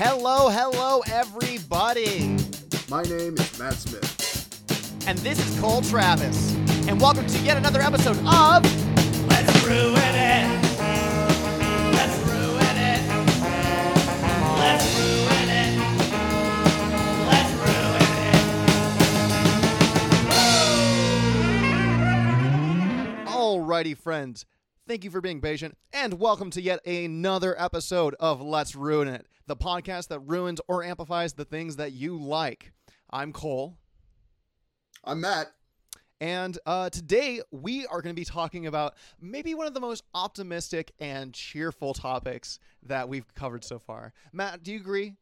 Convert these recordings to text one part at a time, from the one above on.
Hello, hello, everybody. My name is Matt Smith. And this is Cole Travis. And welcome to yet another episode of Let's ruin it. Let's ruin it. Let's ruin it. Let's ruin it. Alrighty, friends. Thank you for being patient, and welcome to yet another episode of Let's Ruin It, the podcast that ruins or amplifies the things that you like. I'm Cole, I'm Matt. and uh, today we are going to be talking about maybe one of the most optimistic and cheerful topics that we've covered so far. Matt, do you agree?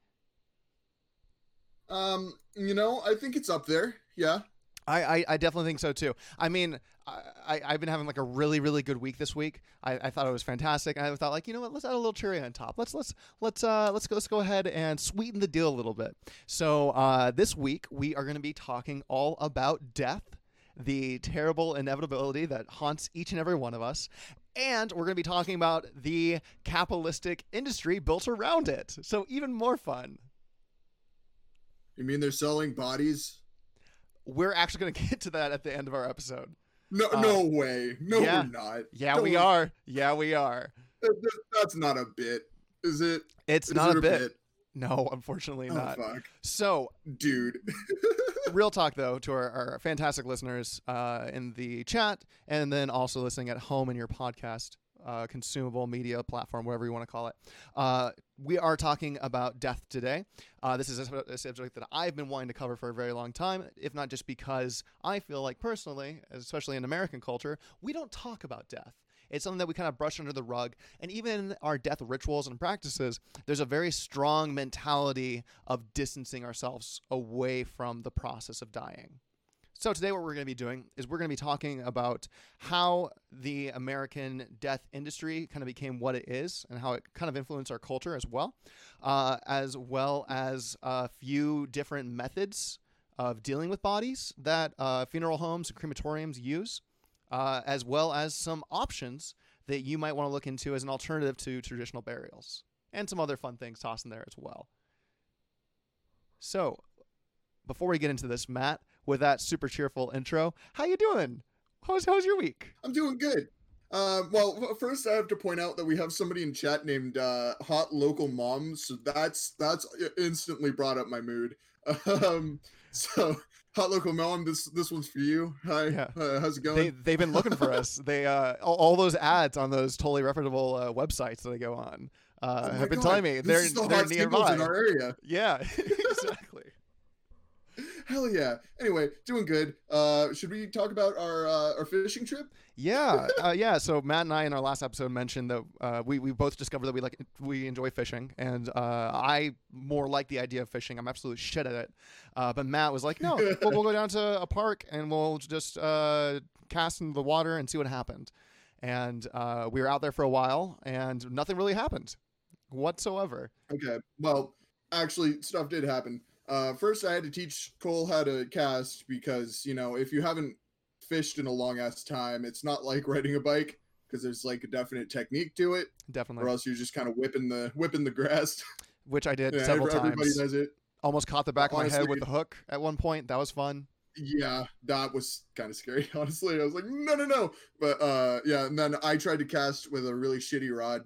Um, you know, I think it's up there. Yeah. I, I, definitely think so too. I mean, I, I, I've been having like a really, really good week this week. I, I thought it was fantastic. I thought like, you know what, let's add a little cherry on top. Let's let's let's uh let's go let's go ahead and sweeten the deal a little bit. So uh this week we are gonna be talking all about death, the terrible inevitability that haunts each and every one of us. And we're going to be talking about the capitalistic industry built around it. So, even more fun. You mean they're selling bodies? We're actually going to get to that at the end of our episode. No, Uh, no way. No, yeah. we're not. Yeah, Don't- we are. Yeah, we are. that- that- That's not a bit, is it? It's Is not it a bit. No, unfortunately Oh not. fuck, So, dude. real talk though to our, our fantastic listeners uh, in the chat, and then also listening at home in your podcast uh, consumable media platform, whatever you want to call it. Uh, we are talking about death today. Uh, this is a, a subject that I've been wanting to cover for a very long time, if not just because I feel like personally, especially in American culture, we don't talk about death. It's something that we kind of brush under the rug. And even in our death rituals and practices, there's a very strong mentality of distancing ourselves away from the process of dying. So, today, what we're going to be doing is we're going to be talking about how the American death industry kind of became what it is and how it kind of influenced our culture as well, uh, as well as a few different methods of dealing with bodies that uh, funeral homes and crematoriums use uh, as well as some options that you might want to look into as an alternative to traditional burials, and some other fun things tossed in there as well. So, before we get into this, Matt, with that super cheerful intro, how you doing? How's how's your week? I'm doing good. Uh, well, first I have to point out that we have somebody in chat named uh, Hot Local Mom, so that's that's instantly brought up my mood. Um, so Hot Local Mom, this this one's for you. Hi, Yeah. uh, how's it going? They they've been looking for us. They uh all, all those ads on those totally reputable uh, websites that I go on uh, Oh have been God, telling me this they're the they're nearby. in our area. Yeah, exactly. Hell yeah. Anyway, doing good. Uh, should we talk about our uh, our fishing trip? Yeah, uh, yeah. So Matt and I in our last episode mentioned that uh, we we both discovered that we like we enjoy fishing, and uh, I more like the idea of fishing. I'm absolute shit at it, uh, but Matt was like, "No, we'll, we'll go down to a park and we'll just uh, cast into the water and see what happened." And uh, we were out there for a while, and nothing really happened whatsoever. Okay. Well, actually, stuff did happen. Uh, first, I had to teach Cole how to cast because you know if you haven't fished in a long ass time, it's not like riding a bike because there's like a definite technique to it, Definitely. or else you're just kind of whipping the whipping the grass. which I did Yeah, several everybody times. does it. Almost caught the back of my head with the hook at one point. That was fun. Yeah, that was kind of scary. Honestly, I was like, no, no, no. But uh, yeah, and then I tried to cast with a really shitty rod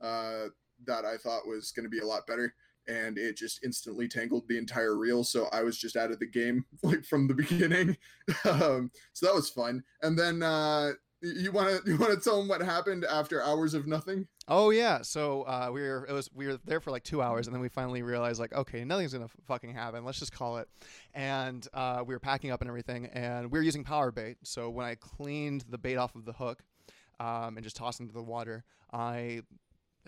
uh, that I thought was going to be a lot better, and it just instantly tangled the entire reel. So I was just out of the game like from the beginning. um, so that was fun. And then uh, you want to you want to tell them what happened after hours of nothing? Oh yeah, so uh, we were it was we were there for like two hours, and then we finally realized like okay, nothing's gonna fucking happen. Let's just call it. And uh, we were packing up and everything, and we were using power bait. So when I cleaned the bait off of the hook, um, and just tossed into the water, I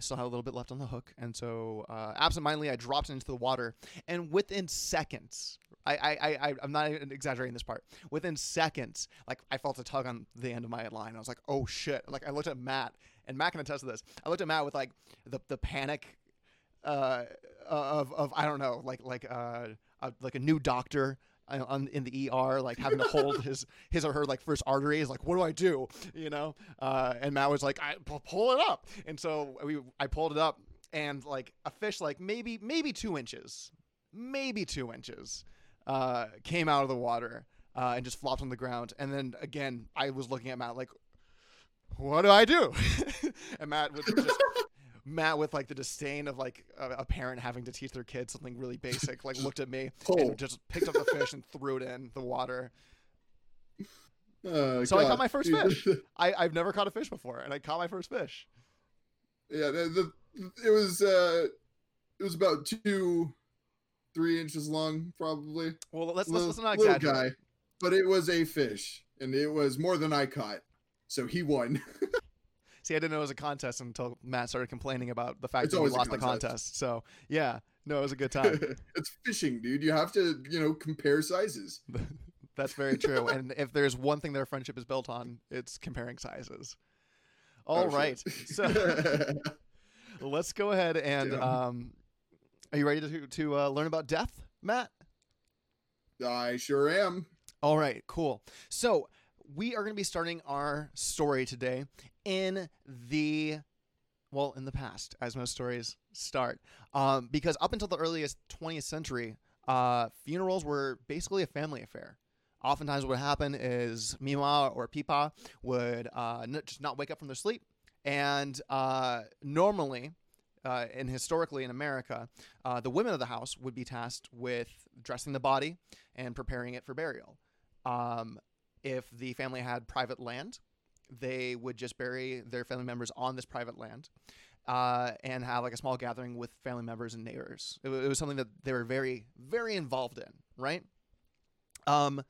still had a little bit left on the hook, and so uh, absentmindedly I dropped into the water, and within seconds. I, I, I, I- I'm not exaggerating this part. Within seconds, like I felt a tug on the end of my line. I was like, "Oh shit!" Like I looked at Matt, and Matt can attest to this. I looked at Matt with like the the panic uh, of of I don't know, like like uh, a, like a new doctor uh, on, in the ER, like having to hold his his or her like first artery. Is like, what do I do? You know? Uh, and Matt was like, I pull it up, and so we I pulled it up. and like a fish like maybe maybe two inches, maybe two inches, uh, came out of the water uh, and just flopped on the ground. And then again, I was looking at Matt like, what do I do? and Matt was just. Matt, with like the disdain of like a, a parent having to teach their kid something really basic, like looked at me Pull. and just picked up the fish and threw it in the water. Oh, So I caught my first fish. I, I've never caught a fish before, and I caught my first fish. yeah, the, the, it was uh, it was about two, three inches long, probably. Well, let's let's, little, let's not little exaggerate. guy, but it was a fish, and it was more than I caught, so he won. See, I didn't know it was a contest until Matt started complaining about the fact It's that a lost the contest. contest. So yeah, no, it was a good time. it's fishing, dude. You have to, you know, compare sizes. That's very true. and if there's one thing their friendship is built on, it's comparing sizes. All Oh, right, so let's go ahead and um, are you ready to to uh, learn about death, Matt? I sure am. All right, cool. So we are going to be starting our story today in the well, in the past, as most stories start, um, because up until the earliest 20th century, uh, funerals were basically a family affair. Oftentimes, what would happen is Mima or Pipa would uh, n- just not wake up from their sleep, and uh, normally, uh, and historically in America, uh, the women of the house would be tasked with dressing the body and preparing it for burial. Um, if the family had private land, they would just bury their family members on this private land uh, and have like a small gathering with family members and neighbors. It, it was something that they were very, very involved in, right? Um,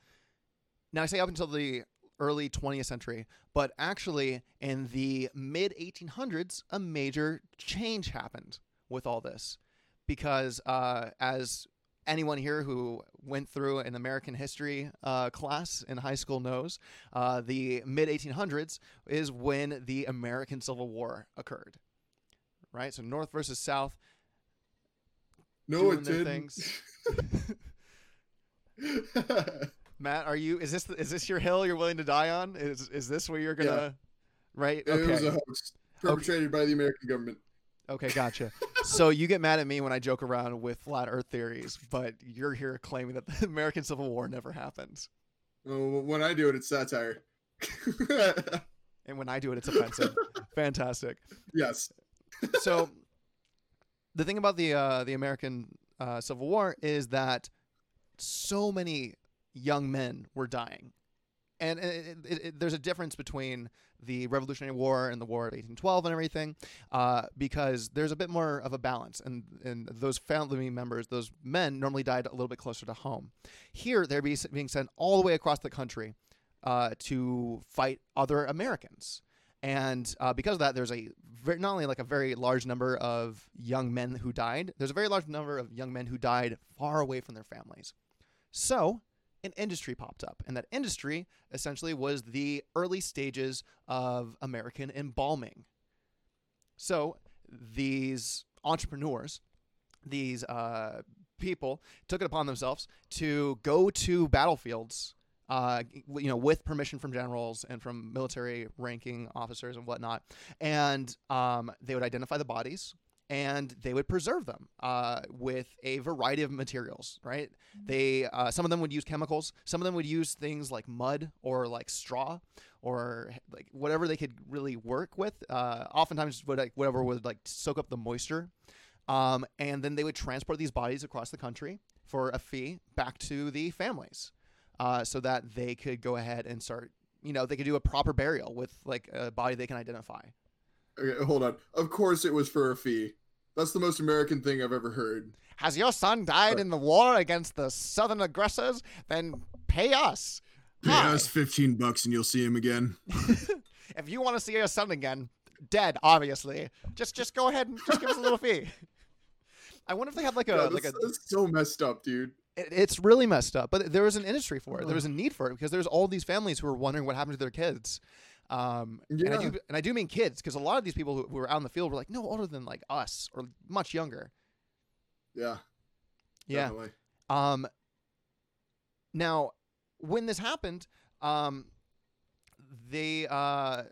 now, I say up until the early 20th century, but actually in the mid 1800s, a major change happened with all this because uh, as anyone here who went through an American history uh, class in high school knows, uh, the mid 1800s is when the American Civil War occurred. Right? So North versus South. No, Doing it didn't. things. Matt, are you is this is this your hill you're willing to die on? Is is this where you're going to right? It was a hoax perpetrated by the American government. Okay, gotcha. so you get mad at me when I joke around with flat earth theories, but you're here claiming that the American Civil War never happened. Oh, when I do it, it's satire. And when I do it it's offensive. Fantastic. yes. so the thing about the uh, the American uh, Civil War is that so many young men were dying, and it, it, it, there's a difference between the Revolutionary War and the War of 1812 and everything, uh, because there's a bit more of a balance, and and those family members, those men, normally died a little bit closer to home. Here, they're be, being sent all the way across the country uh, to fight other Americans and uh, because of that, there's a very, not only like a very large number of young men who died. There's a very large number of young men who died far away from their families. So an industry popped up, and that industry essentially was the early stages of American embalming. So these entrepreneurs, these uh, people, took it upon themselves to go to battlefields uh, you know, with permission from generals and from military ranking officers and whatnot. And um, they would identify the bodies and they would preserve them uh, with a variety of materials, right? They uh, some of them would use chemicals, some of them would use things like mud or like straw or like whatever they could really work with. Uh, oftentimes, would like whatever would like soak up the moisture. Um, and then they would transport these bodies across the country for a fee back to the families uh, so that they could go ahead and start, you know, they could do a proper burial with like a body they can identify. Okay, hold on. Of course, it was for a fee. That's the most American thing I've ever heard. Has your son died uh, in the war against the southern aggressors? Then pay us. Pay Hi. fifteen bucks and you'll see him again. if you want to see your son again, dead, obviously, just just go ahead and just give us a little fee. I wonder if they had like a Yeah, like a. that's, so messed up, dude. it- It's really messed up, but there was an industry for it. There was a need for it because there's all these families who were wondering what happened to their kids. Um, and I do, and I do mean kids because a lot of these people who, who were out in the field were like no older than like us or much younger. Yeah. Yeah. definitely. Um, now, when this happened, um, they uh,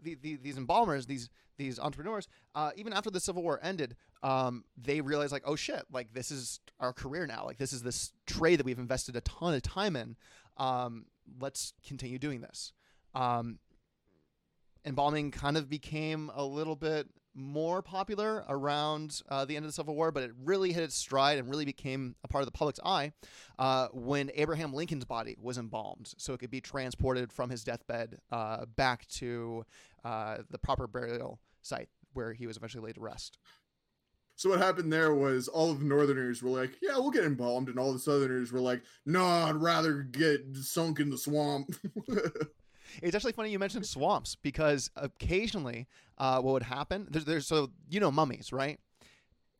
the, the, these embalmers, these these entrepreneurs, uh, even after the Civil War ended, um, they realized like, oh shit, like this is our career now. Like this is this trade that we've invested a ton of time in. Um, let's continue doing this. Um, embalming kind of became a little bit more popular around uh, the end of the Civil War, but it really hit its stride and really became a part of the public's eye uh, when Abraham Lincoln's body was embalmed, so it could be transported from his deathbed uh, back to uh, the proper burial site where he was eventually laid to rest. So what happened there was all of the Northerners were like, "Yeah, we'll get embalmed," and all the Southerners were like, "No, I'd rather get sunk in the swamp." It's actually funny you mentioned swamps because occasionally, uh, what would happen? There's, there's so you know mummies, right?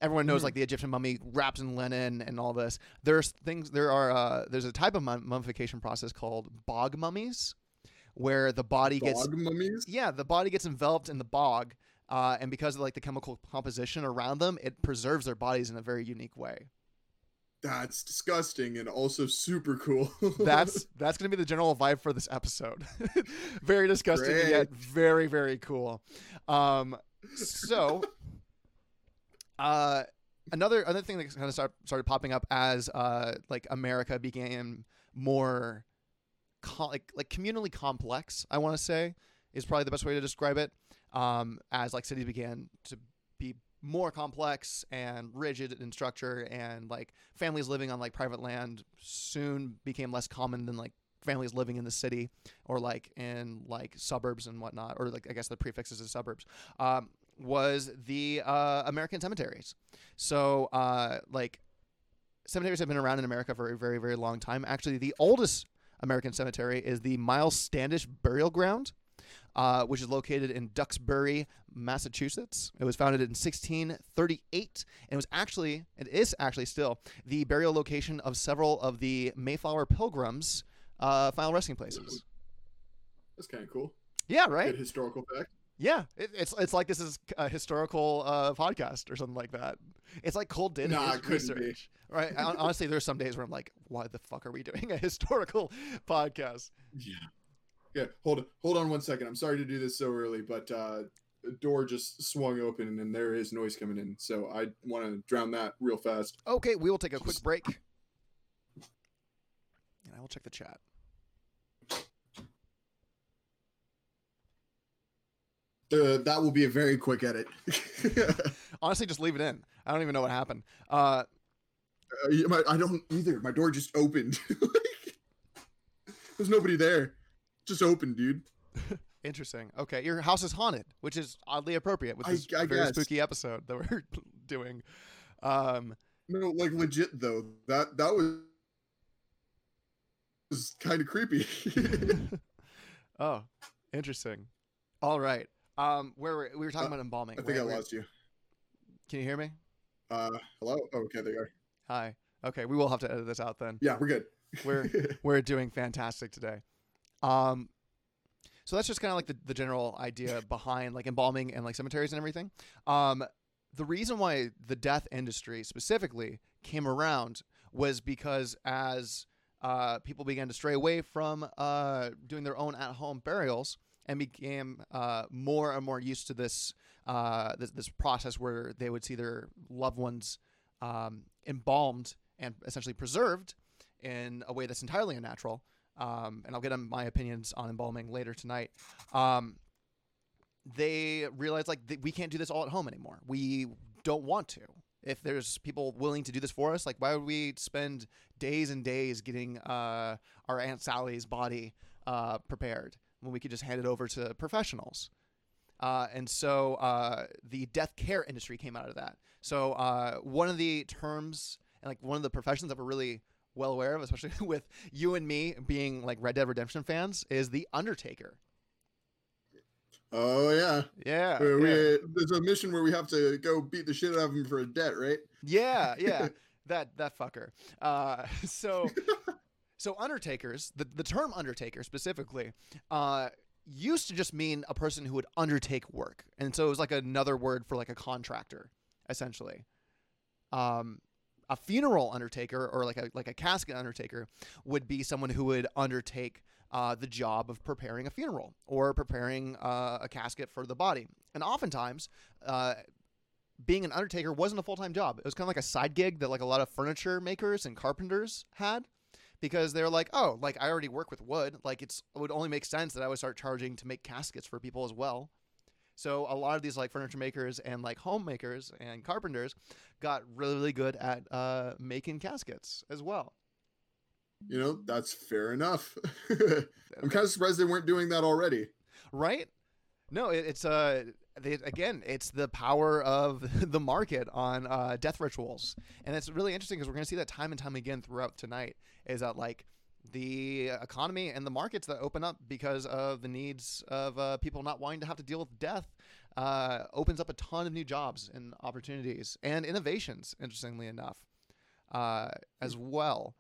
Everyone knows Mhm. like the Egyptian mummy wraps in linen and all this. There's things. There are. Uh, there's a type of mummification process called bog mummies, where the body gets mummies. yeah, the body gets enveloped in the bog, uh, and because of like the chemical composition around them, it preserves their bodies in a very unique way. That's disgusting and also super cool. That's that's gonna be the general vibe for this episode. very disgusting, and yet very very cool. Um, so, uh, another another thing that kind of start, started popping up as uh, like America became more co- like like communally complex. I want to say is probably the best way to describe it. Um, as like cities began to more complex and rigid in structure, and like families living on like private land soon became less common than like families living in the city or like in like suburbs and whatnot, or like I guess the prefixes of suburbs. Um, was the uh, American cemeteries. So uh, like cemeteries have been around in America for a very very long time. Actually, the oldest American cemetery is the Miles Standish Burial Ground. Uh, which is located in Duxbury, Massachusetts. It was founded in 1638, and it was actually, it is actually still the burial location of several of the Mayflower Pilgrims' uh, final resting places. That's kind of cool. Yeah, right. Good historical fact. Yeah, it, it's it's like this is a historical uh, podcast or something like that. It's like Cole did Nah, couldn't be. right? Hon- Honestly, there's some days where I'm like, why the fuck are we doing a historical podcast? Yeah. Yeah. Hold hold on one second. I'm sorry to do this so early, but uh, the door just swung open and there is noise coming in. So I want to drown that real fast. Okay, we will take a quick break, and I will check the chat. Uh, that will be a very quick edit. Honestly, just leave it in. I don't even know what happened. Uh, Uh, I don't either. My door just opened. There's nobody there. Just open, dude. interesting. Okay, your house is haunted, which is oddly appropriate with this I very guess. spooky episode that we're doing. Um, No, like legit though. That that was was kind of creepy. oh, interesting. All right. Um, where were, we were talking Uh, about embalming. I think Where- I where- lost you. Can you hear me? Uh, hello. Oh, okay, there you are. Hi. Okay, we will have to edit this out then. Yeah, we're good. We're we're doing fantastic today. Um, so that's just kind of like the, the general idea behind like embalming and like cemeteries and everything. Um, the reason why the death industry specifically came around was because as uh, people began to stray away from uh, doing their own at-home burials and became uh, more and more used to this, uh, this this process where they would see their loved ones um, embalmed and essentially preserved in a way that's entirely unnatural. Um, and I'll get on my opinions on embalming later tonight. Um, they realize like we can't do this all at home anymore. We don't want to. If there's people willing to do this for us, like why would we spend days and days getting uh, our aunt Sally's body uh, prepared when we could just hand it over to professionals? Uh, and so uh, the death care industry came out of that. So uh, one of the terms and like one of the professions that we're really well aware of, especially with you and me being like Red Dead Redemption fans, is the Undertaker. Oh yeah. Yeah, we, yeah, There's a mission where we have to go beat the shit out of him for a debt, right? yeah, yeah. that that fucker. Uh, so so undertakers, the the term undertaker specifically, uh, used to just mean a person who would undertake work, and so it was like another word for like a contractor, essentially. Um, a funeral undertaker or like a like a casket undertaker would be someone who would undertake uh, the job of preparing a funeral or preparing uh, a casket for the body. And oftentimes, uh, being an undertaker wasn't a full time job. It was kind of like a side gig that like a lot of furniture makers and carpenters had because they're like, oh, like I already work with wood. Like it's it would only make sense that I would start charging to make caskets for people as well. So a lot of these like furniture makers and like homemakers and carpenters got really, really good at uh, making caskets as well. You know, that's fair enough. I'm kind of surprised they weren't doing that already. right? No, it, it's uh, they, again, it's the power of the market on uh, death rituals, and it's really interesting because we're going to see that time and time again throughout tonight. Is that like the economy and the markets that open up because of the needs of uh, people not wanting to have to deal with death uh, opens up a ton of new jobs and opportunities and innovations. Interestingly enough, uh, as well.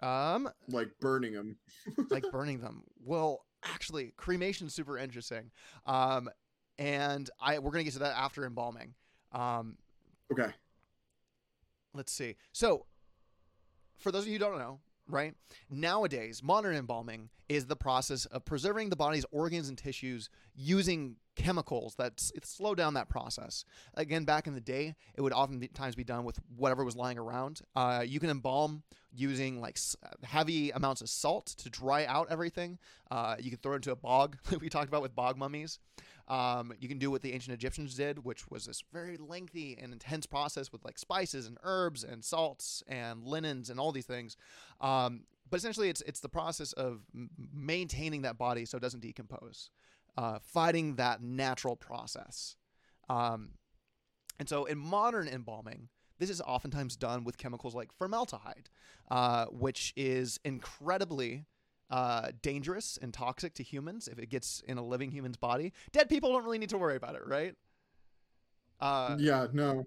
Um, Like burning them. like burning them. Well, actually, cremation's super interesting. Um, and I we're gonna get to that after embalming. Um, Okay. let's see. So, for those of you who don't know, right nowadays, modern embalming is the process of preserving the body's organs and tissues using chemicals that s- slow down that process. Again, back in the day, it would oftentimes be done with whatever was lying around. Uh, you can embalm using like s- heavy amounts of salt to dry out everything. Uh, you can throw it into a bog, like we talked about with bog mummies. Um, you can do what the ancient Egyptians did, which was this very lengthy and intense process with like spices and herbs and salts and linens and all these things. Um, but essentially, it's it's the process of maintaining that body so it doesn't decompose, uh, fighting that natural process. Um, and so, in modern embalming, this is oftentimes done with chemicals like formaldehyde, uh, which is incredibly uh, dangerous and toxic to humans if it gets in a living human's body. Dead people don't really need to worry about it, right? Uh, yeah, no.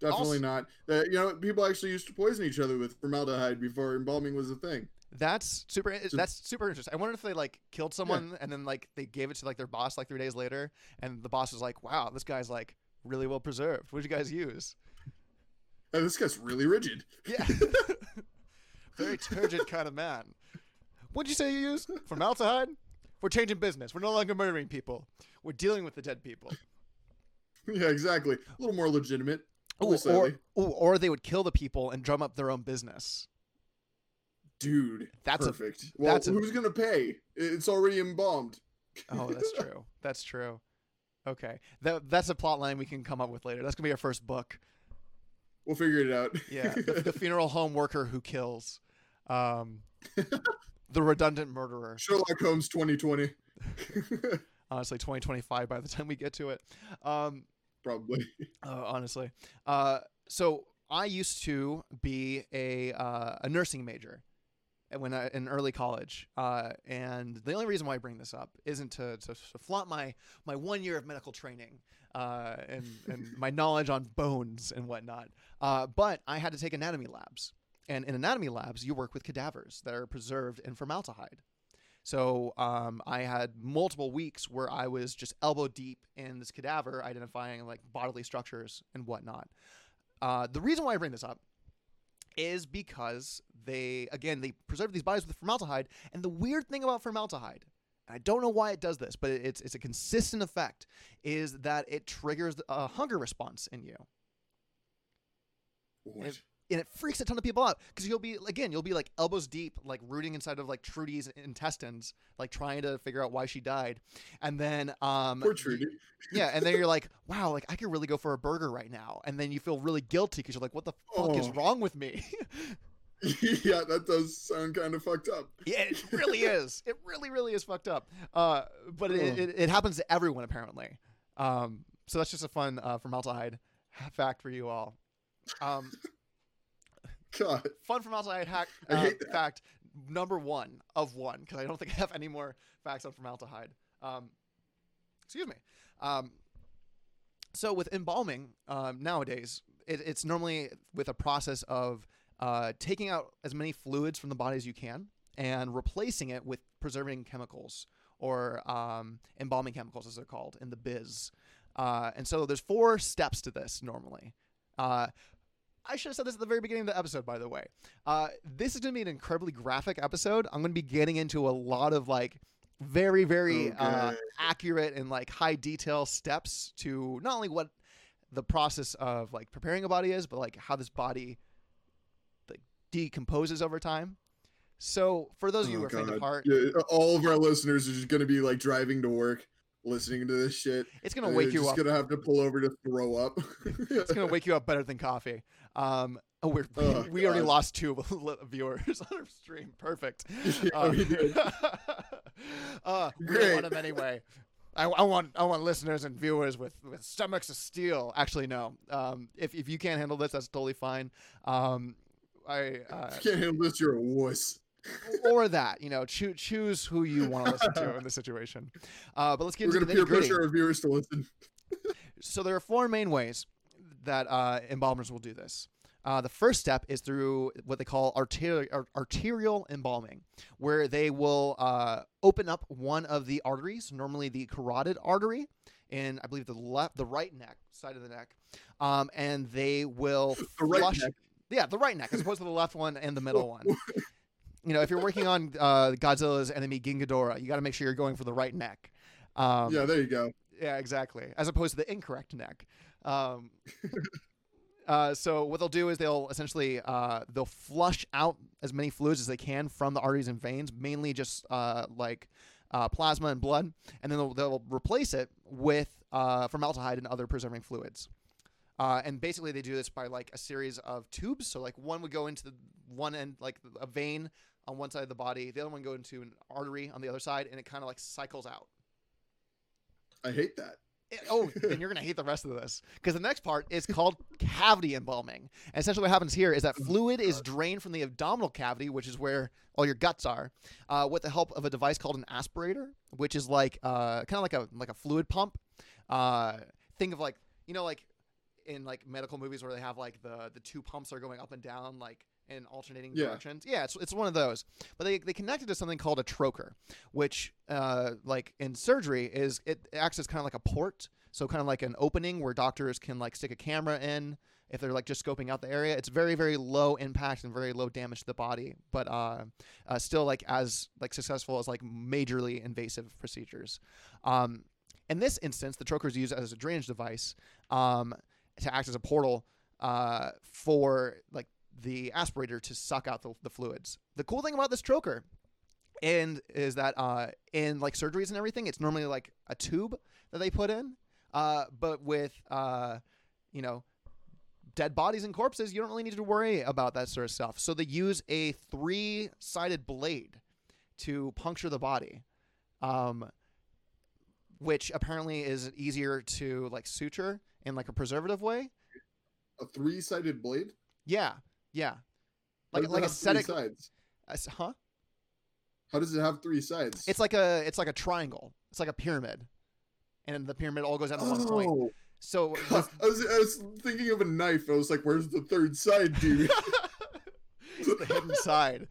Definitely also- not. Uh, you know, people actually used to poison each other with formaldehyde before embalming was a thing. That's super. So- that's super interesting. I wonder if they like killed someone and then like they gave it to like their boss like three days later, and the boss was like, "Wow, this guy's like really well preserved. What did you guys use?" Oh, this guy's really rigid. Yeah, very turgid kind of man. What'd you say you use? Formaldehyde. We're changing business. We're no longer murdering people. We're dealing with the dead people. yeah, exactly. A little more legitimate. Ooh, or, ooh, or they would kill the people and drum up their own business. Dude, That's a- perfect. well, that's a- who's gonna pay? It's already embalmed. Oh, that's true. That's true. Okay, that that's a plot line we can come up with later. That's gonna be our first book. We'll figure it out. Yeah, the, the funeral home worker who kills, um, the redundant murderer. Sherlock Holmes 2020. Honestly, 2025 by the time we get to it. Um, Probably. uh, honestly, uh, so I used to be a uh, a nursing major when I, in early college, uh, and the only reason why I bring this up isn't to, to, to flaunt my my one year of medical training uh, and and my knowledge on bones and whatnot, uh, but I had to take anatomy labs, and in anatomy labs you work with cadavers that are preserved in formaldehyde. So um, I had multiple weeks where I was just elbow deep in this cadaver, identifying like bodily structures and whatnot. Uh, the reason why I bring this up is because they, again, they preserve these bodies with formaldehyde. And the weird thing about formaldehyde, and I don't know why it does this, but it's it's a consistent effect, is that it triggers a hunger response in you What? And it freaks a ton of people out because you'll be again you'll be like elbows deep like rooting inside of like trudy's intestines like trying to figure out why she died. And then um Poor Trudy. yeah and then you're like wow like i could really go for a burger right now. And then you feel really guilty because you're like what the fuck is Oh. wrong with me? Yeah, that does sound kind of fucked up. yeah it really is. It really really is fucked up. Uh but it, it, it happens to everyone apparently. Um so that's just a fun uh formaldehyde fact for you all. Um God. fun formaldehyde hack I uh, fact number one of one because I don't think I have any more facts on formaldehyde. Um, excuse me. Um, so with embalming um, nowadays, it, it's normally with a process of uh, taking out as many fluids from the body as you can and replacing it with preserving chemicals or um, embalming chemicals, as they're called in the biz. Uh, and so there's four steps to this normally. Uh, I should have said this at the very beginning of the episode, by the way. Uh, this is going to be an incredibly graphic episode. I'm going to be getting into a lot of like very, very uh, accurate and like high detail steps to not only what the process of like preparing a body is, but like how this body like decomposes over time. So for those of you who Oh, are faint of heart, Yeah, all of our listeners are just gonna be like driving to work, listening to this shit. it's going to wake you just up. gonna have to pull over to throw up. It's going to wake you up better than coffee. Um, oh, we're, Oh, we already lost two viewers on our stream. Perfect. Yeah, Uh, we did. uh, we don't Great. want them anyway. I, I want I want listeners and viewers with, with stomachs of steel. Actually, no. Um, if if you can't handle this, that's totally fine. Um, I uh, If you can't handle this, you're a wuss. Or that you know choose choose who you want to listen to in this situation. Uh, but let's get We're into gonna the peer pressure our viewers to listen. So there are four main ways that uh, embalmers will do this. Uh, the first step is through what they call arterial, ar- arterial embalming, where they will uh, open up one of the arteries, normally the carotid artery, in I believe the left, the right neck side of the neck, um, and they will The right flush. neck. Yeah, the right neck, as opposed to the left one and the middle one. You know, if you're working on uh, Godzilla's enemy King Ghidorah, you got to make sure you're going for the right neck. Um, yeah, there you go. yeah, exactly. As opposed to the incorrect neck. Um, uh, so what they'll do is they'll essentially uh, they'll flush out as many fluids as they can from the arteries and veins, mainly just uh, like uh, plasma and blood, and then they'll, they'll replace it with uh, formaldehyde and other preserving fluids. Uh, and basically, they do this by like a series of tubes. So like one would go into the one end, like a vein on one side of the body, the other one go into an artery on the other side, and it kind of like cycles out. I hate that. It- oh, then you're gonna hate the rest of this because the next part is called cavity embalming. And essentially, what happens here is that fluid is drained from the abdominal cavity, which is where all your guts are, uh, with the help of a device called an aspirator, which is like uh, kind of like a like a fluid pump. Uh, think of like you know like in like medical movies where they have like the the two pumps are going up and down like in alternating Yeah. directions. Yeah, it's, it's one of those. But they they connected to something called a trocar, which uh like in surgery is it acts as kind of like a port, so kind of like an opening where doctors can like stick a camera in if they're like just scoping out the area. It's very very low impact and very low damage to the body, but uh, uh still like as like successful as like majorly invasive procedures. Um in this instance, the trocar is used as a drainage device um, to act as a portal uh, for like the aspirator to suck out the, the fluids. The cool thing about this trocar and is that uh, in like surgeries and everything, it's normally like a tube that they put in, uh, but with uh, you know dead bodies and corpses, you don't really need to worry about that sort of stuff. So they use a three-sided blade to puncture the body. Um, which apparently is easier to like suture in like a preservative way. A three-sided blade. Yeah, yeah, like like have three aesthetic. sides. uh, Huh? How does it have three sides? It's like a it's like a triangle. It's like a pyramid, and the pyramid all goes down to one point. Oh, So I was, I was thinking of a knife. I was like, "Where's the third side, dude?" it's the hidden side.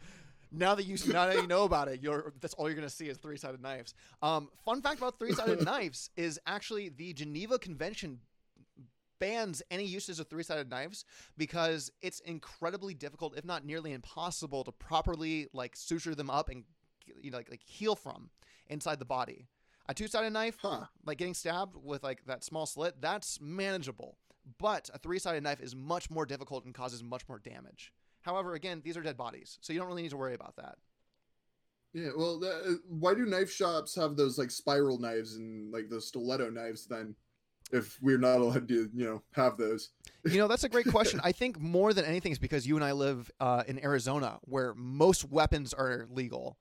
Now that you now that you know about it, you're that's all you're gonna see is three sided knives. Um, fun fact about three sided knives is actually the Geneva Convention bans any uses of three sided knives because it's incredibly difficult, if not nearly impossible, to properly like suture them up and you know like, like heal from inside the body. A two sided knife, huh? like getting stabbed with like that small slit, that's manageable. But a three-sided knife is much more difficult and causes much more damage. However, again, these are dead bodies, so you don't really need to worry about that. Yeah. Well, uh, why do knife shops have those like spiral knives and like those stiletto knives then? If we're not allowed to, you know, have those. You know, that's a great question. I think more than anything is because you and I live uh, in Arizona, where most weapons are legal.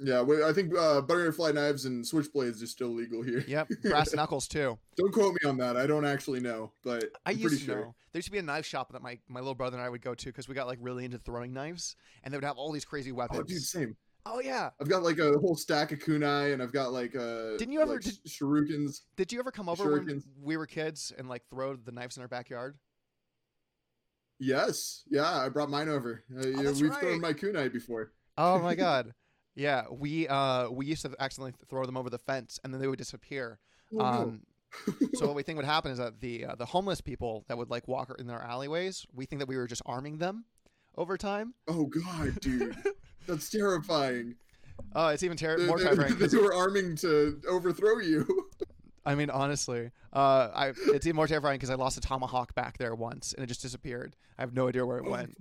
Yeah, we, I think uh, butterfly knives and switchblades are still legal here. Yep, brass knuckles too. Don't quote me on that. I don't actually know, but I I'm used pretty to sure. know. There used to be a knife shop that my, my little brother and I would go to because we got like really into throwing knives, and they would have all these crazy weapons. Oh, dude, same. Oh yeah. I've got like a whole stack of kunai, and I've got like uh, Didn't you ever- like, did- shurikens? Did you ever come over when Shurikens. we were kids and like throw the knives in our backyard? Yes, yeah, I brought mine over. Uh, Oh, that's we've right. thrown my kunai before. Oh my god. Yeah, we uh we used to accidentally throw them over the fence and then they would disappear. Oh, no. Um So what we think would happen is that the uh, the homeless people that would like walk in their alleyways, we think that we were just arming them over time. Oh god, dude, that's terrifying. Oh, it's even ter- They, more they- terrifying. 'cause- they were arming to overthrow you. I mean, honestly, uh, I it's even more terrifying because I lost a tomahawk back there once and it just disappeared. I have no idea where it Oh, went.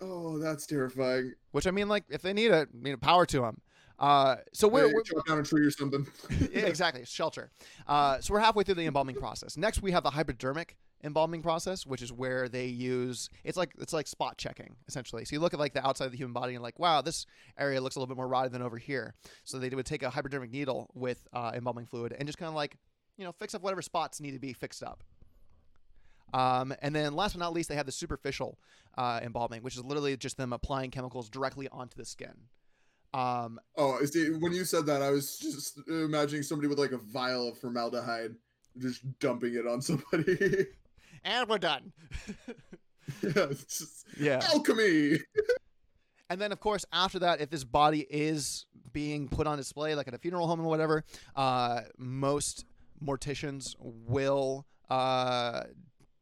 Oh, that's terrifying. Which I mean, like, if they need it, I mean, power to them. Uh, so we're, Hey, we're down a tree or something. yeah, exactly shelter. Uh, so we're halfway through the embalming process. Next, we have the hypodermic embalming process, which is where they use it's like it's like spot checking essentially. So you look at like the outside of the human body and like, wow, this area looks a little bit more rotted than over here. So they would take a hypodermic needle with uh, embalming fluid and just kind of like you know fix up whatever spots need to be fixed up. Um, and then last but not least, they have the superficial uh, embalming, which is literally just them applying chemicals directly onto the skin. Um, Oh, see, when you said that, I was just imagining somebody with like a vial of formaldehyde, just dumping it on somebody. and we're done. yeah, yeah. alchemy. And then, of course, after that, if this body is being put on display, like at a funeral home or whatever, uh, most morticians will uh,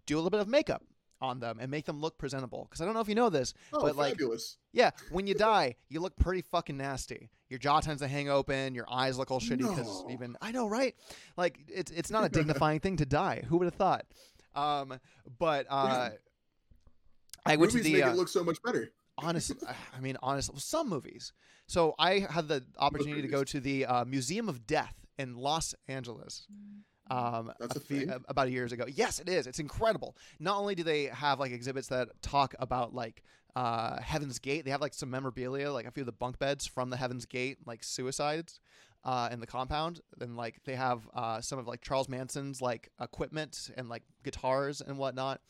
do a little bit of makeup on them and make them look presentable. Because I don't know if you know this, Oh, But, like, fabulous. yeah, when you die, you look pretty fucking nasty. Your jaw tends to hang open. Your eyes look all shitty because No. even I know, right? Like it's it's not a dignifying thing to die. Who would have thought? Um, but uh, I went to Movies the make uh, it look so much better. honestly, I mean, honestly, some movies. So I had the opportunity to go to the uh, Museum of Death in Los Angeles. Um, That's a few, thing? about years ago. Yes, it is. It's incredible. Not only do they have like exhibits that talk about like uh, Heaven's Gate, they have like some memorabilia, like a few of the bunk beds from the Heaven's Gate, like suicides. Uh, in the compound, and like they have uh, some of like Charles Manson's like equipment and like guitars and whatnot.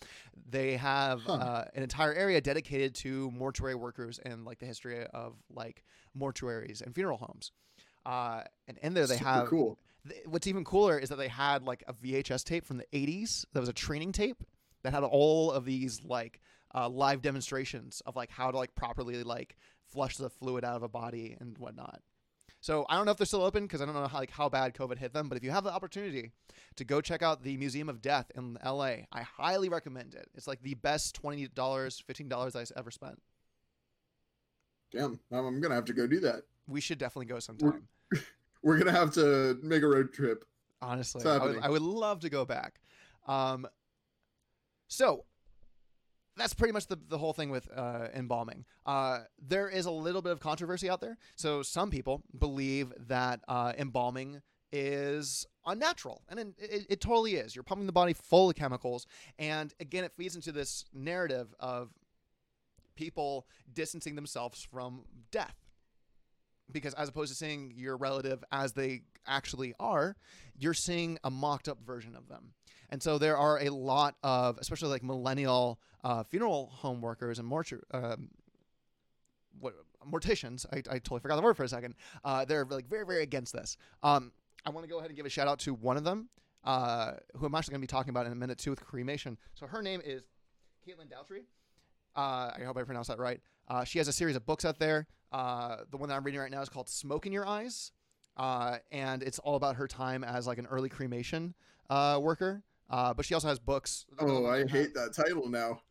They have Huh. uh, an entire area dedicated to mortuary workers and like the history of like mortuaries and funeral homes. Uh, and in there they Super have cool. th- what's even cooler is that they had like a VHS tape from the 80s that was a training tape that had all of these like uh, live demonstrations of like how to like properly like flush the fluid out of a body and whatnot. So I don't know if they're still open because I don't know how like how bad COVID hit them. But if you have the opportunity to go check out the Museum of Death in LA, I highly recommend it. It's like the best twenty dollars, fifteen dollars I've ever spent. Damn, I'm, gonna have to go do that. We should definitely go sometime. We're gonna have to make a road trip. Honestly, I would. I would love to go back. Um, so that's pretty much the, the whole thing with uh, embalming. Uh, there is a little bit of controversy out there. So some people believe that uh, embalming is unnatural, and it, it, it totally is. You're pumping the body full of chemicals, and again, it feeds into this narrative of people distancing themselves from death. Because as opposed to seeing your relative as they actually are, you're seeing a mocked up version of them. And so there are a lot of, especially like millennial uh, funeral home workers and mortu- um, what, morticians. I, I totally forgot the word for a second. Uh, they're like very, very against this. Um, I want to go ahead and give a shout out to one of them, uh, who I'm actually going to be talking about in a minute too with cremation. So her name is Caitlin Doughty. Uh, I hope I pronounced that right. Uh, she has a series of books out there. Uh, the one that I'm reading right now is called "Smoke in Your Eyes," uh, and it's all about her time as like an early cremation uh, worker. Uh, but she also has books. Oh, I hate that title now.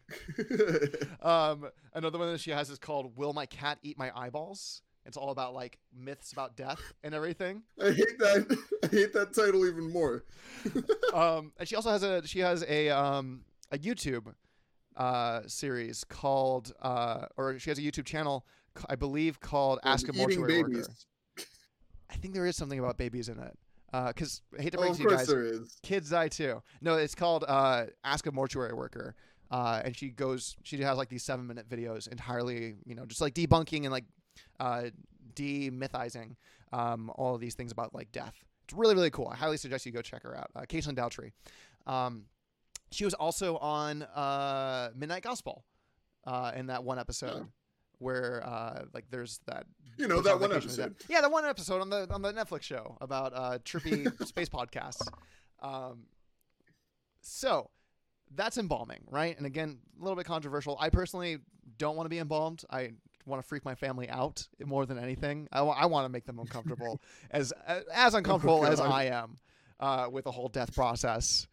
Um, another one that she has is called "Will My Cat Eat My Eyeballs?" It's all about like myths about death and everything. I hate that. I hate that title even more. um, and she also has a she has a um, a YouTube uh, series called uh, or she has a YouTube channel I believe called Ask a Mortuary. Worker. I think there is something about babies in it. Because I hate to Oh, break of it to you course guys, there is. kids die too. No, it's called uh, Ask a Mortuary Worker. Uh, and she goes, she has like these seven minute videos entirely, you know, just like debunking and like uh, demythizing um, all of these things about like death. It's really, really cool. I highly suggest you go check her out. Uh, Caitlin Doughty. Um, she was also on uh, Midnight Gospel uh, in that one episode. Oh. Where uh, like there's that You know that one episode. death. yeah that one episode on the on the Netflix show about uh, trippy space podcasts um, so that's embalming, right? And again, a little bit controversial. I personally don't want to be embalmed. I want to freak my family out more than anything. I want to make them uncomfortable, as as uncomfortable as I am. uh, with the whole death process.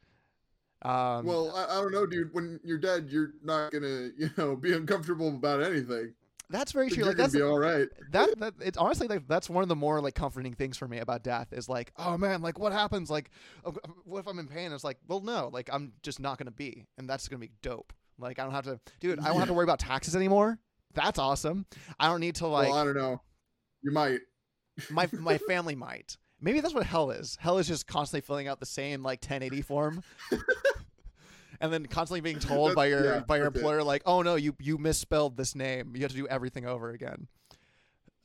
Um, well, I, I don't know, dude. When you're dead, you're not gonna, you know, be uncomfortable about anything. That's very true. You're Like gonna that's be all right. that, that it's honestly like that's one of the more like comforting things for me about death is like oh man like what happens like uh, what if i'm in pain it's like well no like i'm just not gonna be and that's gonna be dope like i don't have to dude i don't have to worry about taxes anymore that's awesome i don't need to like well, I don't know. You might. my my family might maybe that's what hell is hell is just constantly filling out the same like 1080 form and then constantly being told by your yeah, by your it. employer like oh no you you misspelled this name you have to do everything over again